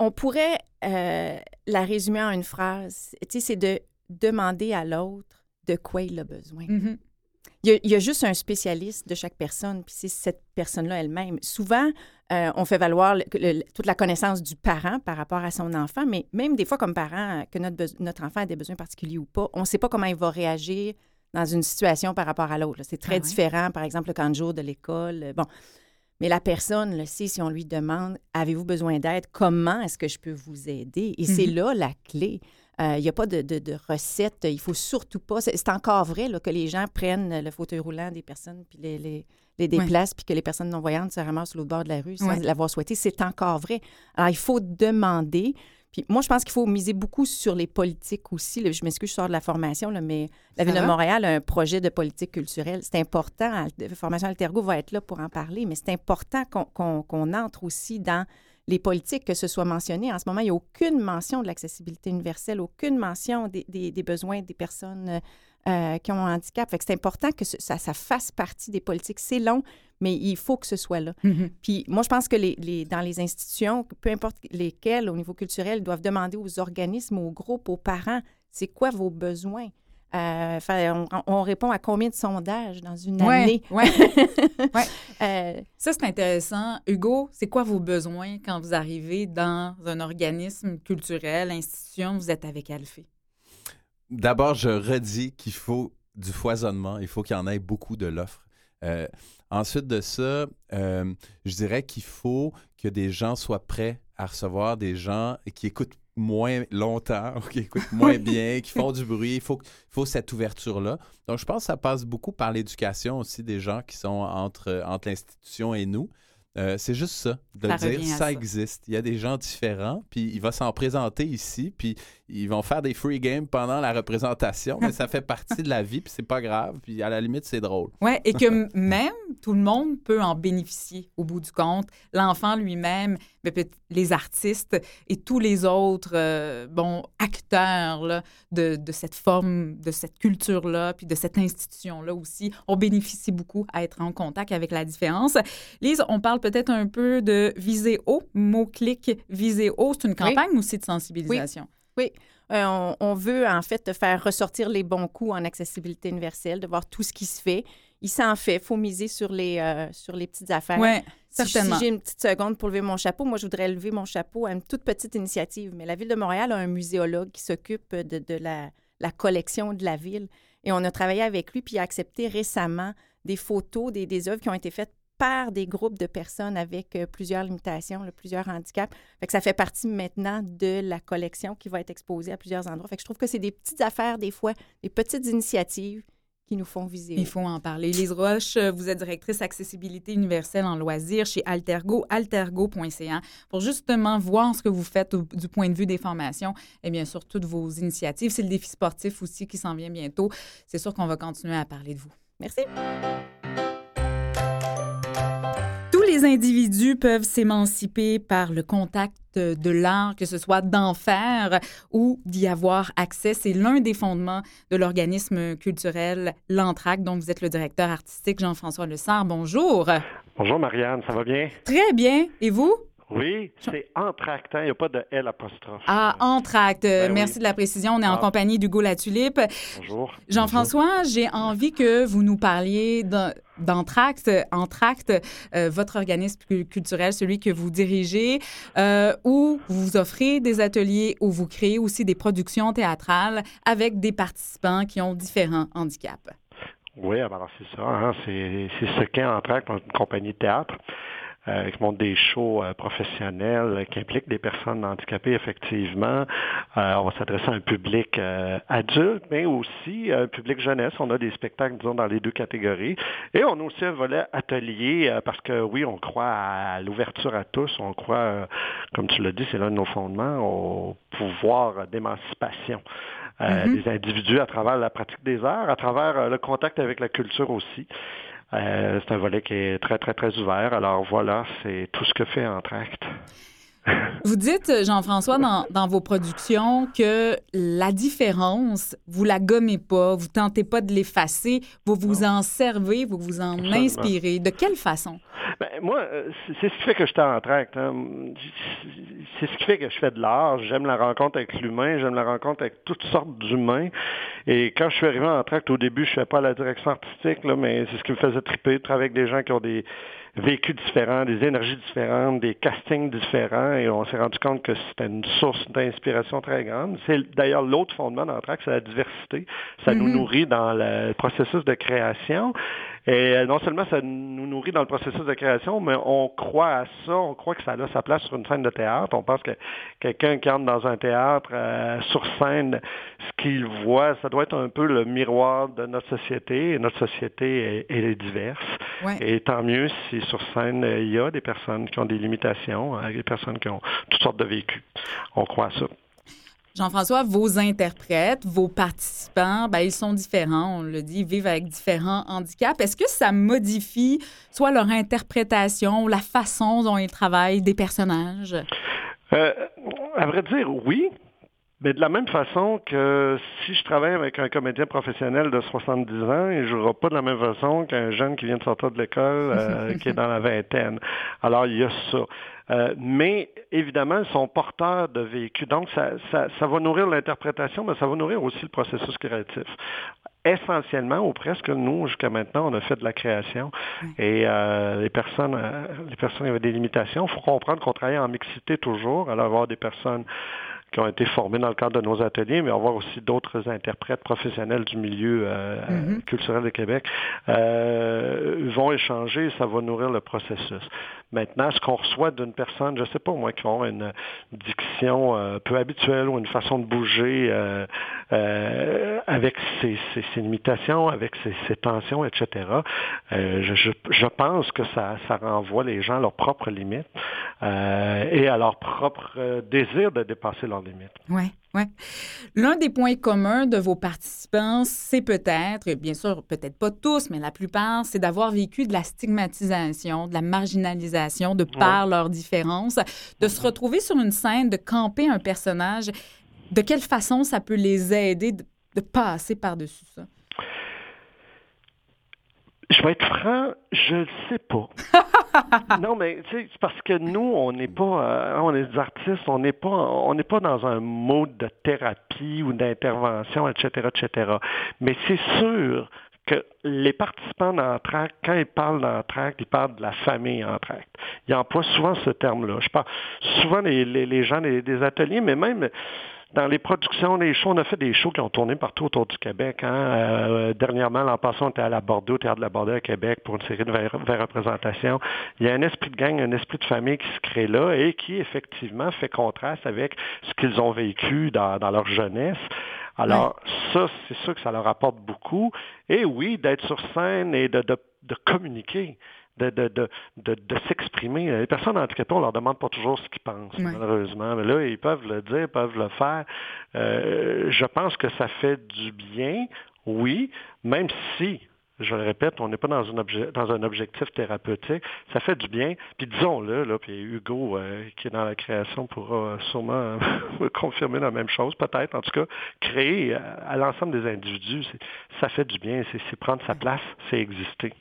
on pourrait euh, la résumer en une phrase. Tu sais, c'est de demander à l'autre de quoi il a besoin. Mhm. Il y, a, il y a juste un spécialiste de chaque personne, puis c'est cette personne-là elle-même. Souvent, euh, on fait valoir le- le- toute la connaissance du parent par rapport à son enfant, mais même des fois, comme parent, que notre, enfant a des besoins particuliers ou pas, on ne sait pas comment il va réagir dans une situation par rapport à l'autre. C'est très Ah ouais. différent, par exemple, le camp de jour de l'école. Bon. Mais la personne le sait si on lui demande Avez-vous besoin d'aide? Comment est-ce que je peux vous aider Et c'est Mhm. là la clé. Euh, Il n'y a pas de, de, de recette. Il faut surtout pas. C'est encore vrai là, que les gens prennent le fauteuil roulant des personnes puis les, les, les déplacent, puis que les personnes non-voyantes se ramassent sur l'autre bord de la rue sans Ouais. l'avoir souhaité. C'est encore vrai. Alors, il faut demander. Puis moi, je pense qu'il faut miser beaucoup sur les politiques aussi. là. Je m'excuse, je sors de la formation, là, mais la Ville de? Montréal a un projet de politique culturelle. C'est important. La Formation Altergo va être là pour en parler, mais c'est important qu'on entre aussi dans les politiques, que ce soit mentionné. En ce moment, il n'y a aucune mention de l'accessibilité universelle, aucune mention des, des- des besoins des personnes euh, qui ont un handicap. Fait que c'est important que ce- ça, ça fasse partie des politiques. C'est long, mais il faut que ce soit là. Mhm. Puis moi, je pense que les, les- dans les institutions, peu importe lesquelles, au niveau culturel, ils doivent demander aux organismes, aux groupes, aux parents, c'est quoi vos besoins? Euh, fait, on, on répond à combien de sondages dans une Ouais, année? Ouais. Euh, Ça, c'est intéressant. Hugo, c'est quoi vos besoins quand vous arrivez dans un organisme culturel, institution, vous êtes avec Alphée? D'abord, je redis qu'il faut du foisonnement. Il faut qu'il y en ait beaucoup de l'offre. Euh, ensuite de ça, euh, je dirais qu'il faut que des gens soient prêts à recevoir des gens qui écoutent moins longtemps, ou qui écoutent moins bien, qui font du bruit. Il faut, cette ouverture-là. Donc, je pense que ça passe beaucoup par l'éducation aussi des gens qui sont entre, entre l'institution et nous. Euh, c'est juste ça, de Ça dire ça, ça. existe. Il y a des gens différents, puis il va s'en présenter ici, puis ils vont faire des free games pendant la représentation, mais ça fait partie de la vie, puis c'est pas grave, puis à la limite, c'est drôle. Oui, et que même tout le monde peut en bénéficier au bout du compte. L'enfant lui-même, mais peut- les artistes et tous les autres euh, bon, acteurs là, de, de cette forme, de cette culture-là, puis de cette institution-là aussi, on bénéficie beaucoup à être en contact avec la différence. Lise, on parle peut-être un peu de Viséo, mot-clic Viséo. C'est une campagne aussi de sensibilisation? Euh, on, on veut en fait faire ressortir les bons coups en accessibilité universelle, de voir tout ce qui se fait. Il s'en fait. Il faut miser sur les, euh, sur les petites affaires. Oui, Si- certainement. Si j'ai une petite seconde pour lever mon chapeau, moi, je voudrais lever mon chapeau à une toute petite initiative. Mais la Ville de Montréal a un muséologue qui s'occupe de, de la, la collection de la ville. Et on a travaillé avec lui, puis il a accepté récemment des photos, des, des œuvres qui ont été faites par des groupes de personnes avec euh, plusieurs limitations, là, plusieurs handicaps. Fait que ça fait partie maintenant de la collection qui va être exposée à plusieurs endroits. Fait que je trouve que c'est des petites affaires, des fois, des petites initiatives qui nous font viser. Il faut en parler. Lise Roche, euh, vous êtes directrice accessibilité universelle en loisirs chez Altergo, altergo.ca, pour justement voir ce que vous faites au- du point de vue des formations et bien sûr toutes vos initiatives. C'est le défi sportif aussi qui s'en vient bientôt. C'est sûr qu'on va continuer à parler de vous. Merci. Les individus peuvent s'émanciper par le contact de l'art, que ce soit d'en faire ou d'y avoir accès. C'est l'un des fondements de l'organisme culturel L'Entraque, dont vous êtes le directeur artistique Jean-François Lessard. Bonjour. Bonjour Marianne, ça va bien? Très bien. Et vous? Oui, c'est entractant, il n'y a pas de L apostrophe. Ah, Entracte. Euh, Ben Merci oui. de la précision. On est en Ah. compagnie d'Hugo Latulipe. Bonjour. Jean-François, j'ai envie que vous nous parliez d'en- d'Entracte, Entracte, euh, votre organisme cu- culturel, celui que vous dirigez, euh, où vous offrez des ateliers, où vous créez aussi des productions théâtrales avec des participants qui ont différents handicaps. Oui, alors c'est ça, hein, c'est ce qu'est Entract, une compagnie de théâtre. Euh, qui montre des shows euh, professionnels euh, qui impliquent des personnes handicapées, effectivement. Euh, on va s'adresser à un public euh, adulte, mais aussi un public jeunesse. On a des spectacles, disons, dans les deux catégories. Et on a aussi un volet atelier, euh, parce que oui, on croit à l'ouverture à tous. On croit, euh, comme tu l'as dit, c'est l'un de nos fondements, au pouvoir d'émancipation. euh, Mhm. des individus à travers la pratique des arts, à travers euh, le contact avec la culture aussi. Euh, c'est un volet qui est très, très, très ouvert. Alors voilà, c'est tout ce que fait Entracte. Vous dites, Jean-François, dans, dans vos productions, que la différence, vous la gommez pas, vous tentez pas de l'effacer, vous vous en servez, vous vous en Absolument. inspirez. De quelle façon? Ben, moi, euh, c'est ce qui fait que je tract. Hein. C'est ce qui fait que je fais de l'art. J'aime la rencontre avec l'humain, j'aime la rencontre avec toutes sortes d'humains. Et quand je suis arrivé en tract, au début, je ne fais pas la direction artistique, là, mais c'est ce qui me faisait triper, de travailler avec des gens qui ont des vécus différents, des énergies différentes, des castings différents, et on s'est rendu compte que c'était une source d'inspiration très grande. C'est d'ailleurs l'autre fondement d'Anthrax, c'est la diversité. Ça nous Mhm. nourrit dans le processus de création. Et euh, non seulement ça nous nourrit dans le processus de création, mais on croit à ça, on croit que ça a sa place sur une scène de théâtre. On pense que quelqu'un qui entre dans un théâtre euh, sur scène, ce qu'il voit, ça doit être un peu le miroir de notre société. Et notre société est, elle est diverse. Ouais. Et tant mieux si sur scène, il y a des personnes qui ont des limitations, hein, des personnes qui ont toutes sortes de vécus. On croit à ça. Jean-François, vos interprètes, vos participants, ben, ils sont différents, on le dit, ils vivent avec différents handicaps. Est-ce que ça modifie soit leur interprétation, la façon dont ils travaillent des personnages? Euh, à vrai dire, oui. Mais de la même façon que si je travaille avec un comédien professionnel de 70 ans, il ne jouera pas de la même façon qu'un jeune qui vient de sortir de l'école, euh, qui est dans la vingtaine. Alors, il y a ça. Euh, mais évidemment, ils sont porteurs de vécu. Donc, ça, ça, ça va nourrir l'interprétation, mais ça va nourrir aussi le processus créatif. Essentiellement, ou presque, nous, jusqu'à maintenant, on a fait de la création. Et euh, les personnes euh, les personnes avaient des limitations. Il faut comprendre qu'on travaille en mixité toujours. Alors, avoir des personnes qui ont été formés dans le cadre de nos ateliers, mais avoir aussi d'autres interprètes professionnels du milieu euh, Mhm. culturel de Québec euh, vont échanger et ça va nourrir le processus. Maintenant, ce qu'on reçoit d'une personne, je ne sais pas moi, qui ont une diction euh, peu habituelle ou une façon de bouger avec ses, ses- ses limitations, avec ses, ses tensions, etc., je, pense que ça, ça renvoie les gens à leurs propres limites et à leur propre désir de dépasser leurs limites. Oui, oui. L'un des points communs de vos participants, c'est peut-être, bien sûr, peut-être pas tous, mais la plupart, c'est d'avoir vécu de la stigmatisation, de la marginalisation de par leurs différences, de se retrouver sur une scène, de camper un personnage. De quelle façon ça peut les aider de, de passer par-dessus ça? Je vais être franc, je ne sais pas. non, mais c'est parce que nous, on n'est pas, euh, on est des artistes, on n'est pas, on n'est pas dans un mode de thérapie ou d'intervention, etc., etc. Mais c'est sûr que les participants d'Entract, quand ils parlent d'Entract, ils parlent de la famille Entract. Ils emploient souvent ce terme-là. Je parle souvent les, les, les gens des ateliers, mais même dans les productions, les shows, on a fait des shows qui ont tourné partout autour du Québec. Hein. Euh, dernièrement, l'an passé, on était à la Bordeaux, au Théâtre de la Bordeaux à Québec pour une série de ver- ver- représentations. Il y a un esprit de gang, un esprit de famille qui se crée là et qui, effectivement, fait contraste avec ce qu'ils ont vécu dans, dans leur jeunesse. Alors, ça, c'est sûr que ça leur apporte beaucoup. Et oui, d'être sur scène et de, de, de communiquer de, de, de, de, de s'exprimer. Les personnes handicapées, on leur demande pas toujours ce qu'ils pensent, malheureusement. Mais là, ils peuvent le dire, peuvent le faire. Euh, je pense que ça fait du bien, oui, même si, je le répète, on n'est pas dans, une obje- dans un objectif thérapeutique. Ça fait du bien. Puis disons-le, là, puis Hugo, euh, qui est dans la création, pourra sûrement confirmer la même chose, peut-être. En tout cas, créer à, à l'ensemble des individus, ça fait du bien. C'est prendre sa place, c'est exister.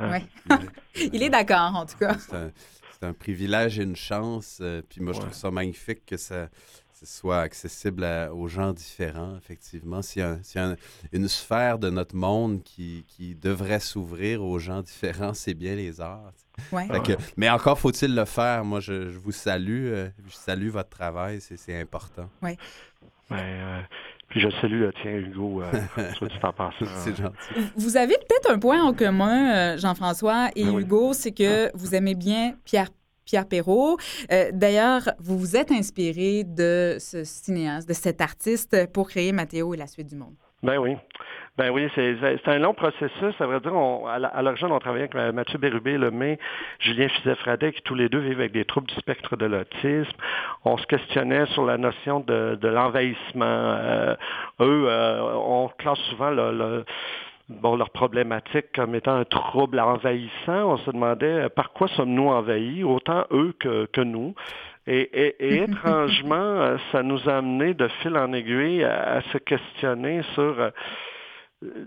Ouais. Il est d'accord, en tout cas. C'est un, c'est un privilège et une chance. euh, puis moi, je Ouais. trouve ça magnifique que ça, ça soit accessible à- aux gens différents, effectivement. S'il y a, un- s'il y a un- une sphère de notre monde qui, qui devrait s'ouvrir aux gens différents, c'est bien les arts. Ouais. Que- mais encore faut-il le faire. Moi, je, je vous salue. euh, je salue votre travail. C'est, c'est important. Ben, euh, puis je salue le tien, Hugo, euh, soit dit en passant. c'est gentil. Vous avez peut-être un point en commun, euh, Jean-François et Ben oui. Hugo, c'est que vous aimez bien Pierre Pierre Perrault. Euh, D'ailleurs, vous vous êtes inspiré de ce cinéaste, de cet artiste pour créer Mathéo et la suite du monde. Ben oui. Ben oui, c'est un long processus. Ça veut dire, on, à à l'origine, on travaillait avec Mathieu Bérubé, Lemay, Julien Fizet-Fradet, qui tous les deux vivent avec des troubles du spectre de l'autisme. On se questionnait sur la notion de, de l'envahissement. Euh, eux, euh, on classe souvent le, le- bon, leur problématique comme étant un trouble envahissant. On se demandait euh, par quoi sommes-nous envahis, autant eux que, que nous? Et, et- et étrangement, euh, ça nous a amené de fil en aiguille à, à se questionner sur euh,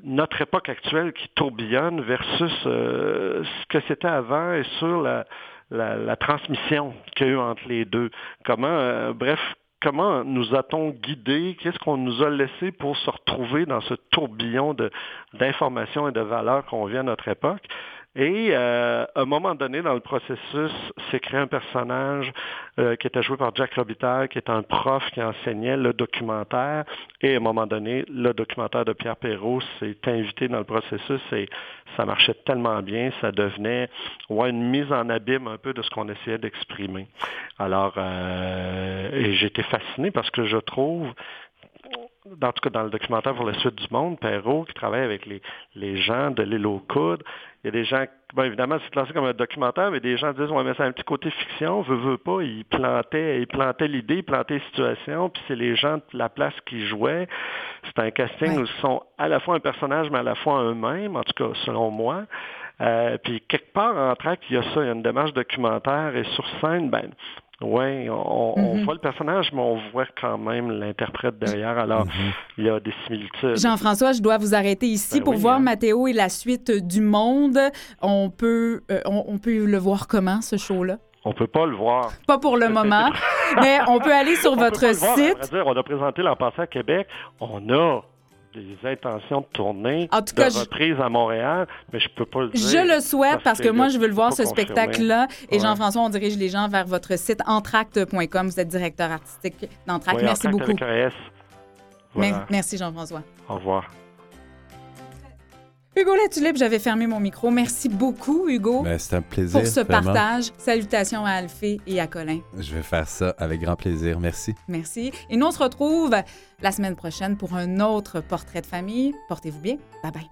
notre époque actuelle qui tourbillonne versus ce que c'était avant et sur la, transmission qu'il y a eu entre les deux. Comment, bref, comment nous a-t-on guidés? Qu'est-ce qu'on nous a laissé pour se retrouver dans ce tourbillon d'informations et de valeurs qu'on vit à notre époque? Et euh, à un moment donné, dans le processus, s'est créé un personnage euh, qui était joué par Jack Robitaille, qui est un prof qui enseignait le documentaire. Et à un moment donné, le documentaire de Pierre Perrault s'est invité dans le processus et ça marchait tellement bien, ça devenait ouais, une mise en abîme un peu de ce qu'on essayait d'exprimer. Alors, euh, j'étais fasciné parce que je trouve en tout cas dans le documentaire pour la suite du monde, Perrault, qui travaille avec les, les gens de l'île aux coudes. Il y a des gens, bon, évidemment, c'est classé comme un documentaire, mais des gens disent, ouais, mais c'est un petit côté fiction, veut, veut pas, il plantait, il plantait l'idée, il plantait les situations, puis c'est les gens de la place qui jouaient. C'est un casting où ils sont à la fois un personnage, mais à la fois eux-mêmes, en tout cas, selon moi. Euh, puis quelque part en track, il y a ça, il y a une démarche documentaire et sur scène, ben, oui, on, Mhm. voit le personnage, mais on voit quand même l'interprète derrière. Alors, il y a des similitudes. Jean-François, je dois vous arrêter ici Ben pour oui, voir hein. Mathéo et la suite du monde. On peut, euh, on, on peut le voir comment, ce show-là? On peut pas le voir. Pas pour le moment, mais on peut aller sur On peut votre pas le voir, à vrai site. dire, on a présenté l'an passé à Québec. On a des intentions de tournée, En tout cas, de je- reprise à Montréal, mais je peux pas le dire. Je le souhaite parce que moi, je veux le voir, ce spectacle-là. Et Ouais. Jean-François, on dirige les gens vers votre site entracte.com. Vous êtes directeur artistique d'Entracte. Merci beaucoup. Voilà. Merci, Jean-François. Au revoir. Hugo Latulippe, j'avais fermé mon micro. Merci beaucoup, Hugo, Ben, c'est un plaisir. pour ce vraiment. partage. Salutations à Alphée et à Colin. Je vais faire ça avec grand plaisir. Merci. Merci. Et nous, on se retrouve la semaine prochaine pour un autre portrait de famille. Portez-vous bien. Bye bye.